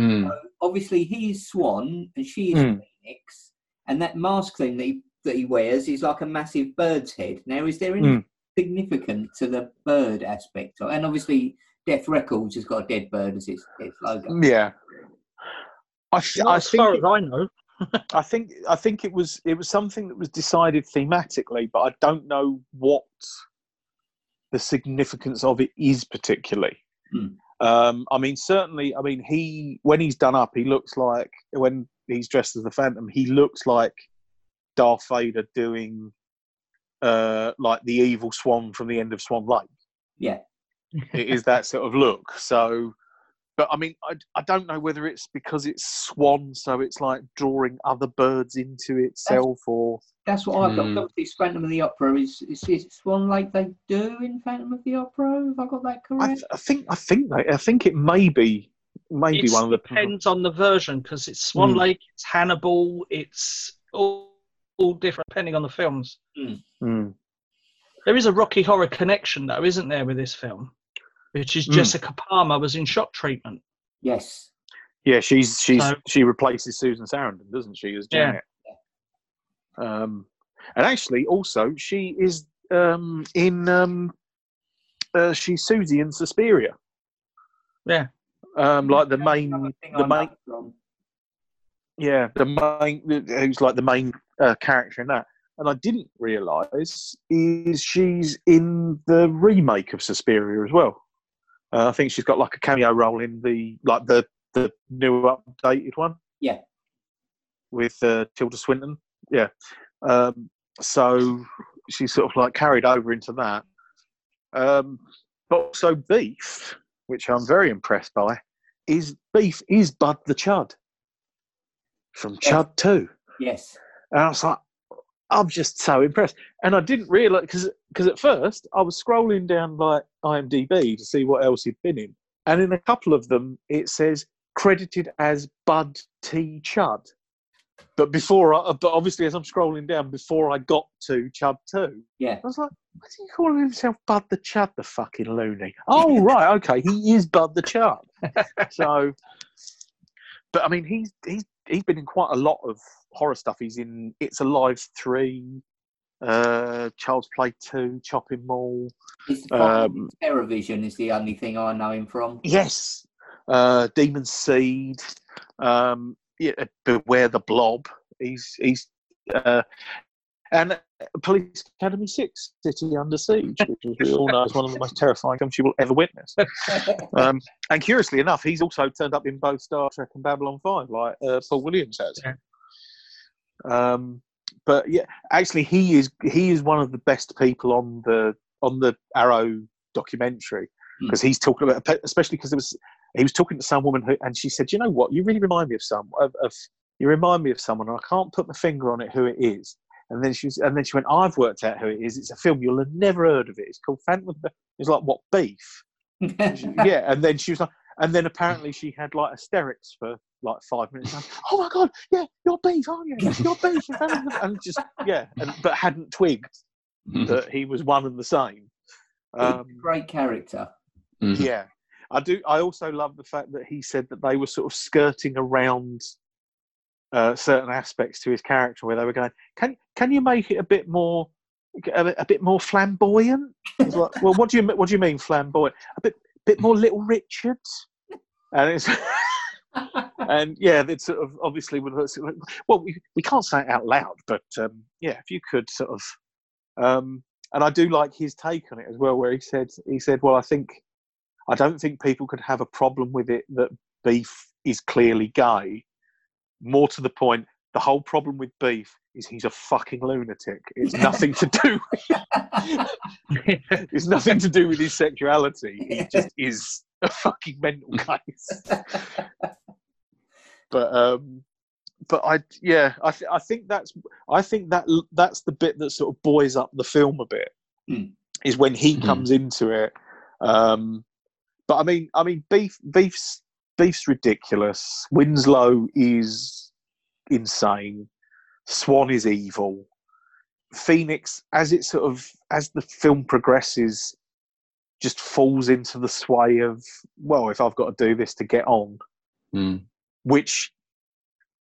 Mm, Obviously, he's Swan and she is Mm. Phoenix, and that mask thing that he that he wears is like a massive bird's head. Now, is there any Mm. significant to the bird aspect? And obviously, Death Records has got a dead bird as its, its logo. yeah, I th- I as far as I know. I think I think it was it was something that was decided thematically, but I don't know what the significance of it is particularly. Hmm. Um, I mean, certainly, I mean, he when he's done up, he looks like when he's dressed as the Phantom, he looks like Darth Vader doing uh, like the evil Swan from the end of Swan Lake. Yeah. it is that sort of look. So, but I mean, I, I don't know whether it's because it's swan, so it's like drawing other birds into itself, or That's what I've got. Obviously, Phantom of the Opera is is, is Swan Lake they do in Phantom of the Opera. Have I got that I, correct? th- I think I think they, I think it may be maybe It's- one of the depends on the version because it's Swan Hmm. Lake, it's Hannibal, it's all, all different depending on the films. Hmm. There is a Rocky Horror connection, though, isn't there, with this film? Which is Hmm. Jessica Harper was in shock treatment. yes. Yeah, she's she's So- she replaces Susan Sarandon, doesn't she, as Yeah. Janet? Um, and actually, also she is um, in um, uh, she's Susie in Suspiria. Yeah. Um, like the main, the main, know from. yeah, the main, who's like the main uh, character in that. And I didn't realise is she's in the remake of Suspiria as well. Uh, I think she's got like a cameo role in the like the the new updated one. Yeah. With uh, Tilda Swinton. Yeah. Um, so she's sort of like carried over into that. Um, but also Beef, which I'm very impressed by, is Beef is Bud the Chud from. Chud Two. Yes. And I was like, I'm just so impressed. And I didn't realise because at first I was scrolling down like IMDb to see what else he'd been in, and in a couple of them it says credited as Bud T Chud. But before, I, but obviously as I'm scrolling down, before I got to Chud Two, Yeah. I was like, what's he calling himself Bud the Chud, the fucking loony? Oh right, okay, he is Bud the Chud. so, but I mean, he's he's he's been in quite a lot of horror stuff. He's in It's Alive three, uh, Child's Play two, Chopping Mall. It's the Um, Terrorvision is the only thing I know him from. Yes, uh, Demon Seed. Um, yeah, Beware the Blob. He's he's uh, and uh, Police Academy Six, City Under Siege, which as we all know is one of the most terrifying films you will ever witness. Um, and curiously enough, he's also turned up in both Star Trek and Babylon Five, like uh, Paul Williams has. Um, but yeah, actually, he is he is one of the best people on the on the Arrow documentary Hmm. because he's talking about, especially because it was he was talking to some woman who, and she said, "You know what? You really remind me of some of, of you remind me of someone. and I can't put my finger on it who it is." And then she was, and then she went, "I've worked out who it is. It's a film you'll have never heard of it. It's called Phantom." of the-" It's like what beef? yeah, and then she was like, and then apparently she had like hysterics for like five minutes. Like, oh my god, yeah, you're beef, aren't you? You're beef, you're and just yeah, and, but hadn't twigged that he was one and the same. Um, Great character. Mhm. yeah, I do. I also love the fact that he said that they were sort of skirting around uh, certain aspects to his character, where they were going, "Can can you make it a bit more, a, bit- a bit more flamboyant?" Like, "Well, what do you me- what do you mean flamboyant? A bit bit more Little Richard?" And it's and yeah, it's sort of obviously. Well, we, we can't say it out loud, but um, yeah, if you could sort of, um, and I do like his take on it as well, where he said he said, "Well, I think I don't think people could have a problem with it that beef is clearly gay. More to the point, the whole problem with beef is he's a fucking lunatic. It's nothing to do. It's nothing to do with his sexuality. He just is a fucking mental case." but um but i yeah i th- i think that's i think that that's the bit that sort of buoys up the film a bit Mm. is when he Mhm. comes into it um but i mean i mean beef beef's beef's ridiculous winslow is insane swan is evil phoenix as it sort of as the film progresses just falls into the sway of well if i've got to do this to get on Mm. which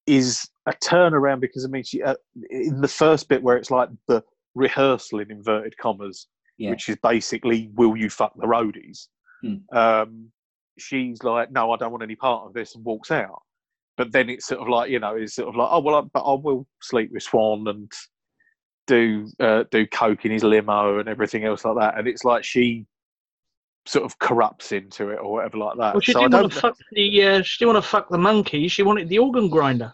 is a turnaround because I mean, she, uh, in the first bit where it's like the rehearsal in inverted commas, Yeah. which is basically "Will you fuck the roadies?" Hmm. Um, she's like, "No, I don't want any part of this," and walks out. But then it's sort of like you know, it's sort of like, "Oh well, I, but I will sleep with Swan and do uh, do coke in his limo and everything else like that." And it's like she sort of corrupts into it or whatever like that. Well, she So didn't want to fuck the. Uh, she didn't want to fuck the monkey. She wanted the organ grinder.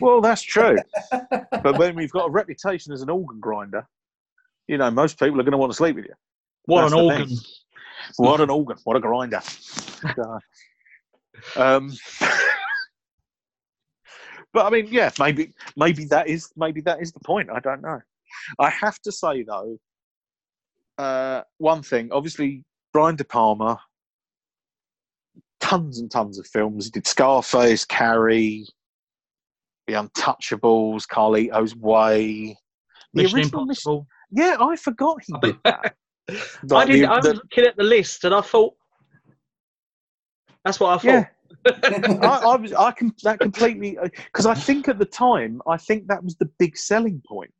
Well, that's true. but when we've got a reputation as an organ grinder, you know, most people are going to want to sleep with you. What That's an organ! thing. What an organ! What a grinder! Um, but I mean, yeah, maybe maybe that is maybe that is the point. I don't know. I have to say though, uh, one thing. Obviously, Brian De Palma, tons and tons of films. He did Scarface, Carrie, The Untouchables, Carlito's Way. The Mission original Impossible. Yeah, I forgot he did that. I did. the- I was the- looking at the list and I thought, that's what I thought. yeah, I, I was. I can that completely uh, because I think at the time I think that was the big selling point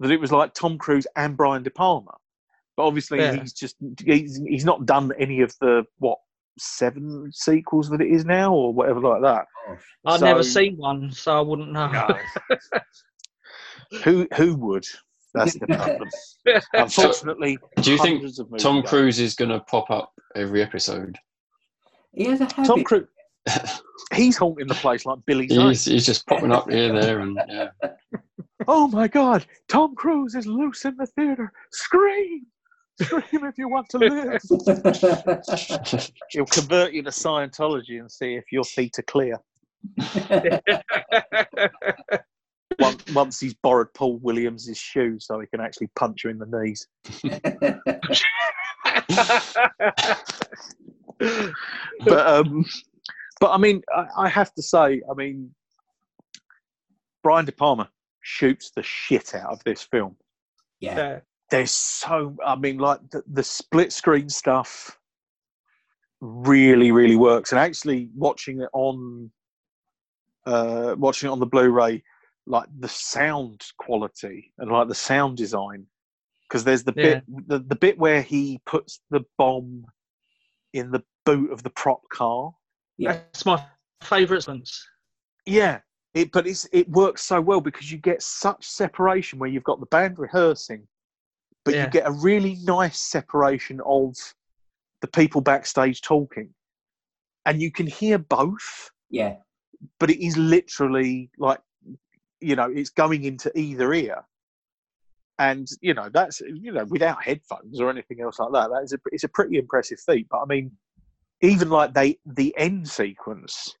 that it was like Tom Cruise and Brian De Palma, but obviously Yeah. he's just he's he's not done any of the what seven sequels that it is now or whatever like that. I've So- never seen one, so I wouldn't know. who who would? That's the problem. Unfortunately, Do you think of Tom. Cruise is going to pop up every episode? He has a habit. Tom Cruise. He's haunting the place like Billy He's, he's just popping up here, there, and yeah. Oh my God! Tom Cruise is loose in the theater. Scream! Scream if you want to live. He'll convert you to Scientology and see if your feet are clear. Once, once he's borrowed Paul Williams' shoes so he can actually punch you in the knees. But um, but I mean, I, I have to say, I mean, Brian De Palma shoots the shit out of this film. yeah. Yeah. there's so i mean like the, the split screen stuff really really works and actually watching it on uh watching it on the blu-ray like the sound quality and like the sound design because there's the bit the, the bit where he puts the bomb in the boot of the prop car Yeah. That's my favourite instance. yeah it but it's it works so well because you get such separation where you've got the band rehearsing but Yeah. you get a really nice separation of the people backstage talking and you can hear both Yeah. but it is literally like you know it's going into either ear and you know that's you know without headphones or anything else like that that is a it's a pretty impressive feat but i mean even like they the end sequence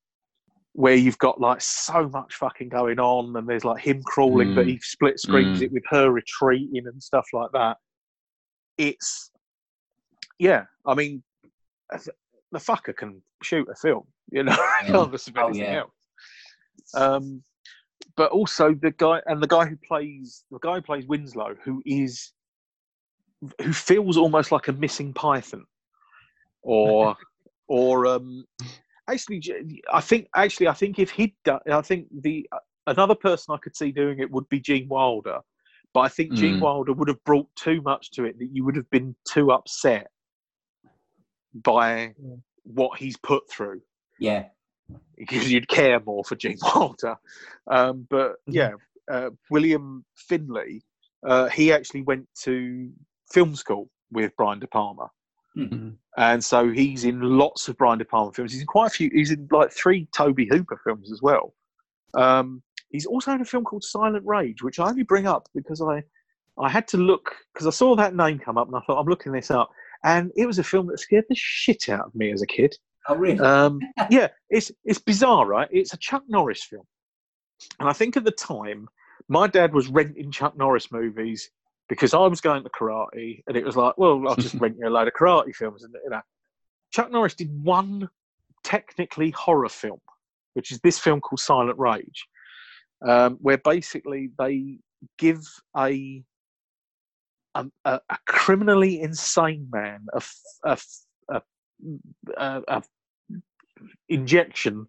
where you've got like so much fucking going on and there's like him crawling but Mm. he split screens Mm. it with her retreating and stuff like that it's yeah i mean the fucker can shoot a film, you know, Yeah. regardless of Oh, yeah. else. Um, but also the guy and the guy who plays the guy who plays Winslow, who is who feels almost like a missing Python, or or um, actually, I think actually I think if he'd done, I think the another person I could see doing it would be Gene Wilder, but I think Gene Mm. Wilder would have brought too much to it that you would have been too upset by Mm. what he's put through yeah, because you'd care more for Gene Wilder. Um, but yeah, uh, William Finley, uh, he actually went to film school with Brian De Palma. Mhm. And so he's in lots of Brian De Palma films. He's in quite a few. He's in like three Tobe Hooper films as well. Um, he's also in a film called Silent Rage, which I only bring up because I, I had to look because I saw that name come up and I thought I'm looking this up, and it was a film that scared the shit out of me as a kid. Oh really? Um, yeah, it's it's bizarre, right? It's a Chuck Norris film, and I think at the time my dad was renting Chuck Norris movies because I was going to karate, and it was like, well, I'll just rent you a load of karate films, and you know, Chuck Norris did one technically horror film, which is this film called Silent Rage, um, where basically they give a a, a, a criminally insane man a, f- a f- a, a, a injection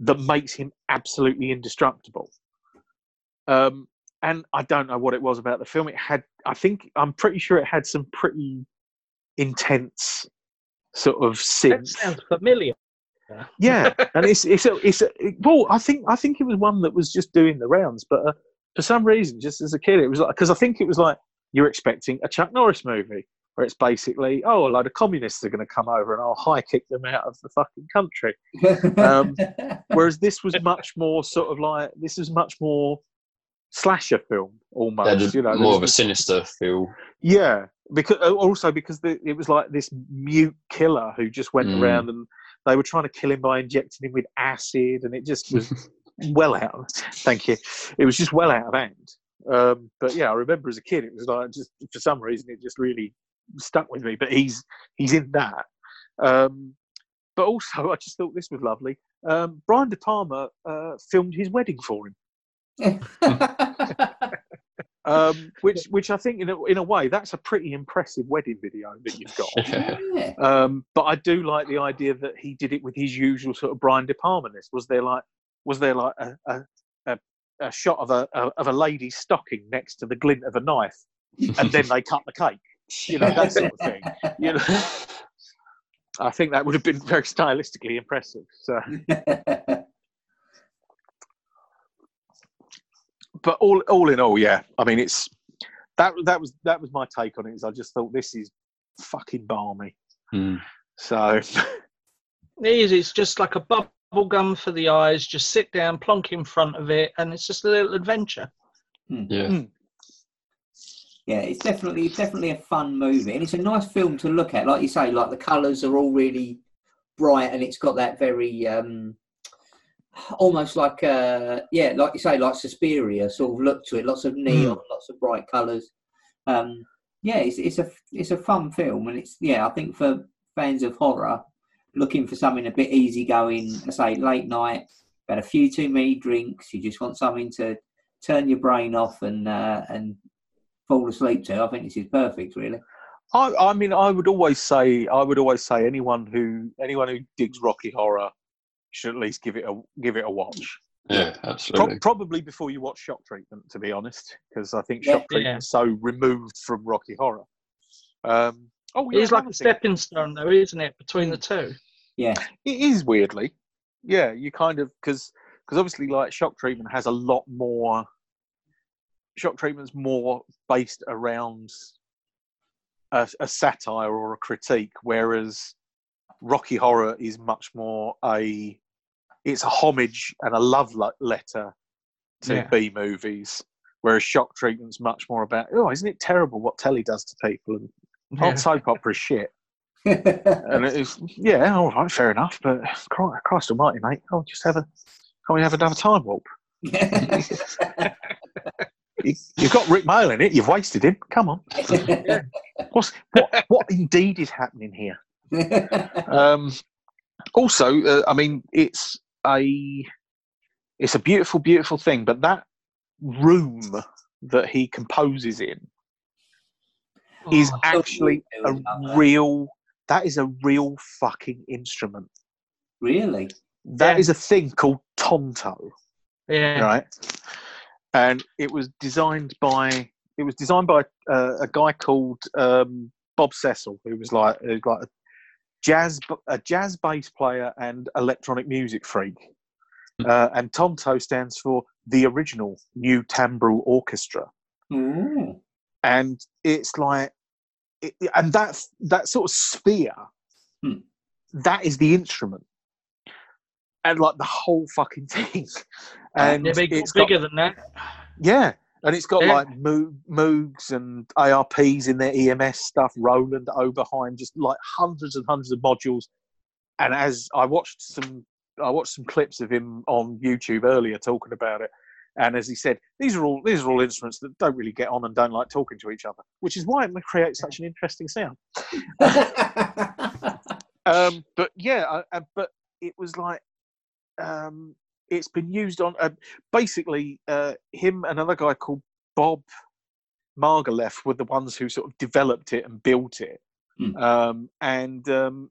that makes him absolutely indestructible. Um, and I don't know what it was about the film. It had, I think, I'm pretty sure it had some pretty intense sort of That synth. sounds familiar. Yeah, and it's it's a, it's a, it- well, I think I think it was one that was just doing the rounds, but uh, for some reason, just as a kid, it was like because I think it was like you're expecting a Chuck Norris movie where it's basically oh a load of communists are going to come over and I'll high kick them out of the fucking country. um, Whereas this was much more sort of like this is much more slasher film almost. You know, more of a sinister feel. yeah, because uh, also because the, it was like this mute killer who just went Mm. around and they were trying to kill him by injecting him with acid, and it just was well out. Of, thank you. It was just well out of hand. Um, but yeah, I remember as a kid, it was like just for some reason it just really stuck with me. But he's he's in that. Um, but also, I just thought this was lovely. Um, Brian De Palma uh, filmed his wedding for him um, which which I think in a, in a way that's a pretty impressive wedding video that you've got. Um, but I do like the idea that he did it with his usual sort of Brian De Palma-ness. Was there like was there like a a, a, a shot of a, a of a lady's stocking next to the glint of a knife, and then they cut the cake? You know that sort of thing. You know, I think that would have been very stylistically impressive. So, but all all in all, yeah. I mean, it's that that was that was my take on it. Is I just thought this is fucking balmy. Mm. So It is. It's just like a bubble gum for the eyes. Just sit down, plonk in front of it, and it's just a little adventure. Yeah. Yeah, it's definitely definitely a fun movie, and it's a nice film to look at. Like you say, like the colours are all really bright, and it's got that very um, almost like uh, yeah, like you say, like Suspiria sort of look to it. Lots of neon, lots of bright colours. Um, yeah, it's it's a it's a fun film, and it's yeah, I think for fans of horror, looking for something a bit easygoing, I say late night, had a few too many drinks, you just want something to turn your brain off and uh, and fall asleep to. I think this is perfect, really. I, I mean, I would always say, I would always say, anyone who anyone who digs Rocky Horror should at least give it a give it a watch. Yeah, Pro- absolutely. probably before you watch Shock Treatment, to be honest, because I think Yeah. Shock Treatment is so removed from Rocky Horror. Um, oh, It yeah, is like a stepping stone, though, isn't it, between the two? Yeah, It is weirdly, yeah. You kind of because because obviously like Shock Treatment has a lot more. Shock Treatment's more based around a, a satire or a critique, whereas Rocky Horror is much more a it's a homage and a love letter to Yeah. B movies, whereas Shock Treatment's much more about oh, isn't it terrible what telly does to people and Yeah. old soap opera shit. And it is, yeah, all right, fair enough. But Christ, Christ Almighty, mate, oh, just have a, can't we have another time warp? You, you've got Rik Mayall in it. You've wasted him. Come on. What's what? What indeed is happening here? Um, Also, uh, I mean, it's a it's a beautiful, beautiful thing. But that room that he composes in is Oh, actually a real. That is a real fucking instrument. Really? That Yeah. is a thing called tonto. yeah. right? And it was designed by it was designed by uh, a guy called um, Bob Cecil, who was like who was like a jazz a jazz bass player and electronic music freak. Uh, and Tonto stands for the original New Timbral Orchestra, Ooh. and it's like, it, and that that sort of sphere, Hmm. that is the instrument, and like the whole fucking thing, and Yeah, big, it's got bigger than that. Yeah, and it's got Yeah. like Moogs and ARPs in their EMS stuff, Roland Oberheim, just like hundreds and hundreds of modules. And as I watched some, I watched some clips of him on YouTube earlier talking about it. And as he said, these are all these are all instruments that don't really get on and don't like talking to each other, which is why it creates such an interesting sound. Um, but yeah, I, I, but it was like um, it's been used on uh, basically uh, him and another guy called Bob Margouleff were the ones who sort of developed it and built it, Hmm. um, and um,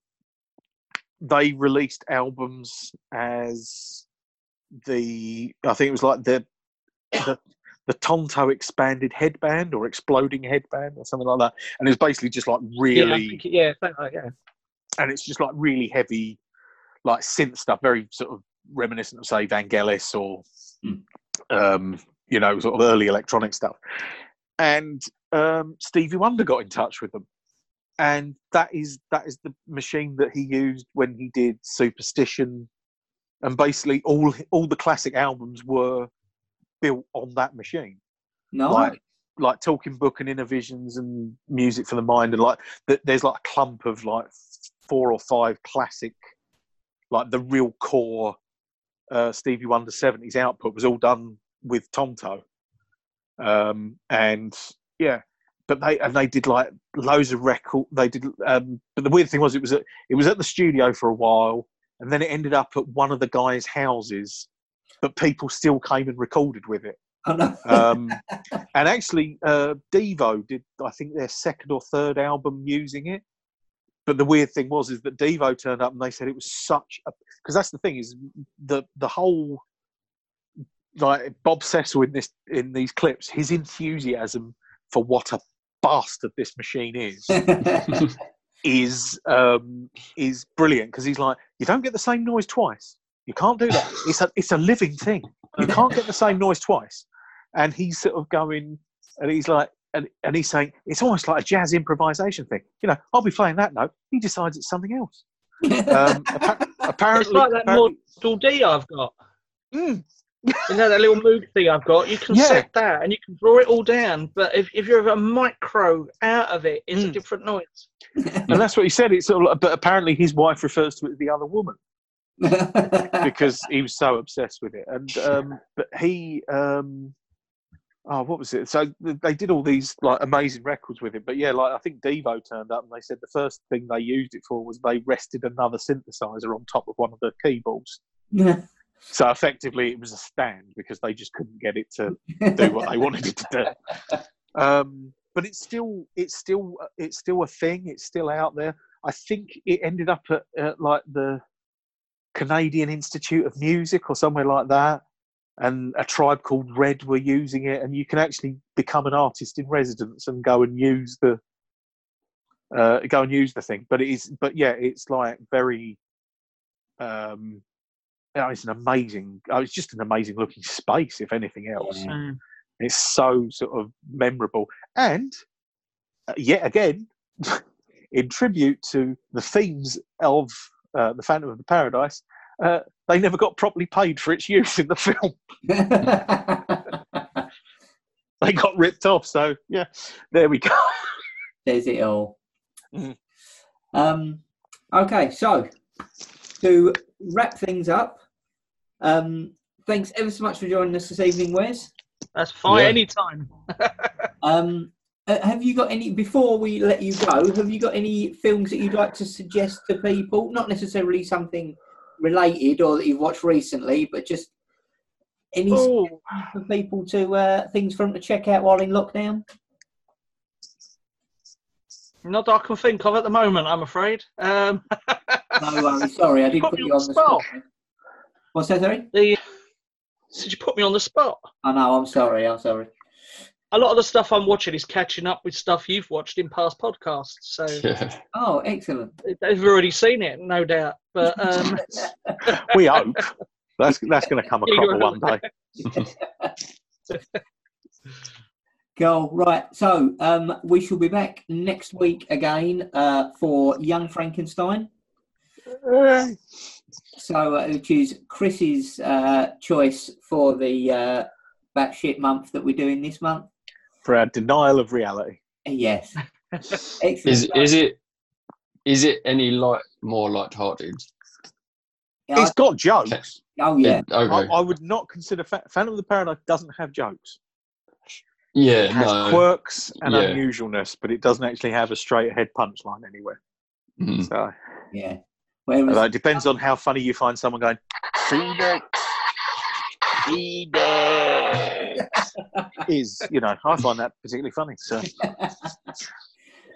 they released albums as the I think it was like the the the Tonto expanded headband or exploding headband or something like that, and it was basically just like Yeah, really yeah, like yeah. and it's just like really heavy, like synth stuff, very sort of reminiscent of say Vangelis or, Mm. um, you know, sort of early electronic stuff. And um, Stevie Wonder got in touch with them, and that is that is the machine that he used when he did Superstition, and basically all all the classic albums were built on that machine no. like like talking book and inner visions and music for the mind and like th- there's like a clump of like four or five classic like the real core uh stevie wonder 70s output was all done with tonto um and yeah but they and they did like loads of record they did um but the weird thing was it was at it was at the studio for a while and then it ended up at one of the guys houses but people still came and recorded with it. Oh, um, and actually, uh, Devo did, I think, their second or third album using it. But the weird thing was, is that Devo turned up and they said it was such a because that's the thing is the the whole like Bob Cecil in this in these clips, his enthusiasm for what a bastard this machine is is um, is brilliant because he's like, you don't get the same noise twice. You can't do that. It's a it's a living thing. You can't get the same noise twice. And he's sort of going, and he's like, and, and he's saying it's almost like a jazz improvisation thing. You know, I'll be playing that note. He decides it's something else. Um, appa- apparently, It's like that apparently- Model D I've got. Mm, You know that little Moog thing I've got. You can Yeah. set that and you can draw it all down. But if, if you're a micro out of it, it's a Mm. different noise. and that's what he said. It's sort of, but apparently his wife refers to it as the other woman. because he was so obsessed with it. And um, but he, um, oh, what was it? So they did all these like amazing records with it. But yeah, like I think Devo turned up and they said the first thing they used it for was they rested another synthesizer on top of one of the keyboards. So effectively, it was a stand because they just couldn't get it to do what they wanted it to do. Um, but it's still, it's still, it's still a thing. It's still out there. I think it ended up at, at like the Canadian Institute of Music or somewhere like that, and a tribe called Red were using it, and you can actually become an artist in residence and go and use the uh, go and use the thing. But it is, but yeah, it's like very. Um, yeah, it's an amazing. Oh, it's just an amazing looking space, if anything else. Mm. It's so sort of memorable. And uh, yet again, in tribute to the themes of uh, The Phantom of the Paradise, uh, they never got properly paid for its use in the film. They got ripped off. So, yeah, there we go. There's it all. Mm. Um, okay, so to wrap things up, um, thanks ever so much for joining us this evening, Wes. That's fine Yeah. anytime. Um, uh, have you got any before we let you go? Have you got any films that you'd like to suggest to people? Not necessarily something related or that you've watched recently, but just any Oh, for people to uh, things for them to check out while in lockdown. not that I can think of at the moment, I'm afraid. Um, No worries. Sorry, I did Put put you on the spot. spot. What's that? Sorry. the, did you put me on the spot? I know. I'm sorry. I'm sorry. A lot of the stuff I'm watching is catching up with stuff you've watched in past podcasts, so Yeah. Oh, excellent. they've already seen it, no doubt. But um, We hope that's that's going to come a cropper one day. Cool. Right. So um, we shall be back next week again uh, for Young Frankenstein. So, uh, which is Chris's uh, choice for the uh, batshit month that we're doing this month. For our denial of reality. Yes. Is is it is it any light more light-hearted? Yeah, It's got jokes. I- oh yeah. I, Okay. I would not consider Fa- Phantom of the Paradise doesn't have jokes. yeah. It has No. quirks and Yeah. unusualness, but it doesn't actually have a straight ahead punchline anywhere. Mhm. So Yeah. Whereas, although it depends on how funny you find someone going, Phoenix, Phoenix. is, you know, I find that particularly funny. So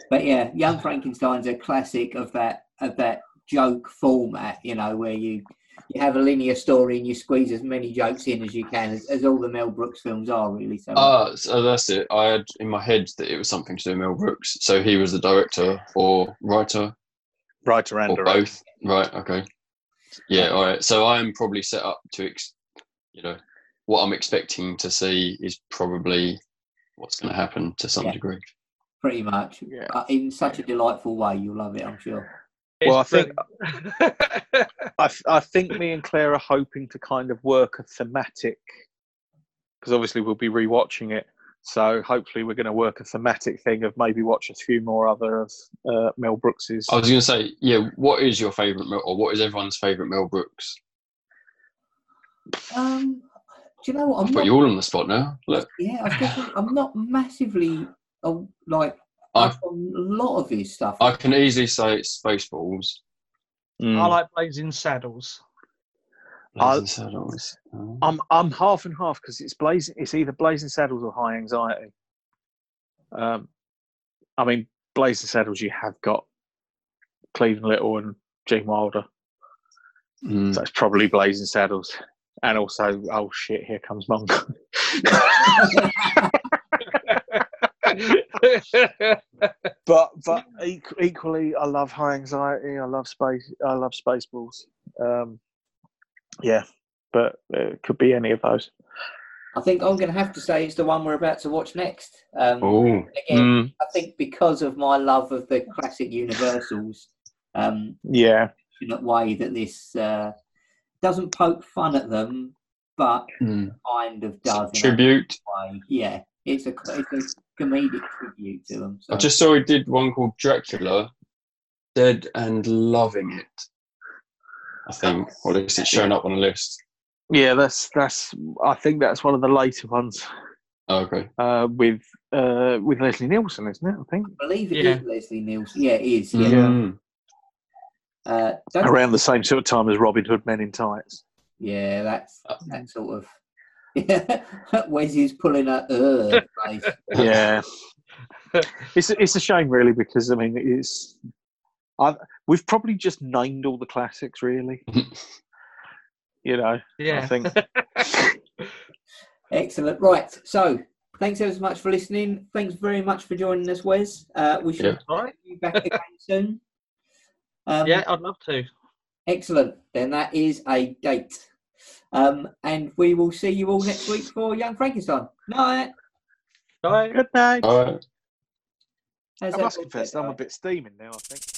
but yeah, Young Frankenstein's a classic of that of that joke format. You know, where you you have a linear story and you squeeze as many jokes in as you can, as, as all the Mel Brooks films are really. So Ah, so that's it. I had in my head that it was something to do with Mel Brooks. So he was the director or writer writer and or director. both. Right. Okay. Yeah. All right. So I am probably set up to, ex- you know, what I'm expecting to see is probably what's going to happen to some Yeah. degree. pretty much, Yeah. uh, in such a delightful way, you'll love it. I'm sure. Well, I think. I, I think me and Claire are hoping to kind of work a thematic because obviously we'll be rewatching it. So hopefully we're going to work a thematic thing of maybe watch a few more other of uh, Mel Brooks's. I was going to say, yeah. What is your favorite Mel, or what is everyone's favorite Mel Brooks? Um, do you know what? I've I'm put not, you all on the spot now. Look, yeah, I was gonna say, I'm not massively uh, like I- up a lot of his stuff. I can easily say it's Spaceballs. Mm. I like Blazing Saddles. I- Blazing Saddles. Oh. I'm I'm half and half because it's blazing. It's either Blazing Saddles or High Anxiety. Um, I mean, Blazing Saddles. You have got Cleavon Little and Gene Wilder, Mm. so it's probably Blazing Saddles. And also, oh shit, here comes Monk. but but equ- equally, I love High Anxiety. I love space. I love Spaceballs. Um, yeah, but it could be any of those. I think I'm going to have to say it's the one we're about to watch next. Um, Oh. Again, Mm. I think because of my love of the classic Universals, um, Yeah, in that way that this uh, doesn't poke fun at them, but Mm. kind of does. in Tribute. way. Yeah, it's a it's a comedic tribute to them. So. I just saw he did one called Dracula, Dead and Loving It. I think, or at least it's shown up on the list. yeah. That's that's. I think that's one of the later ones Oh, okay. uh, with uh, with Leslie Nielsen, isn't it? I think I believe it is Yeah. Leslie Nielsen. Yeah, it is. Yeah. Mm. Uh, around the same sort of time as Robin Hood Men in Tights. yeah, that's that sort of. Yeah, Wesley's pulling a uh face. Yeah, it's it's a shame really because I mean it's. I've, we've probably just named all the classics, really. you know, I yeah. think Excellent. Right. So, thanks ever so much for listening. Thanks very much for joining us, Wes. Uh, we should Yeah. All right. be back again soon. Um, Yeah, I'd love to. Excellent. Then that is a date. Um, and we will see you all next week for Young Frankenstein. Night. Bye. good night. All right. How's I that must confess, I'm a bit steaming now. I think.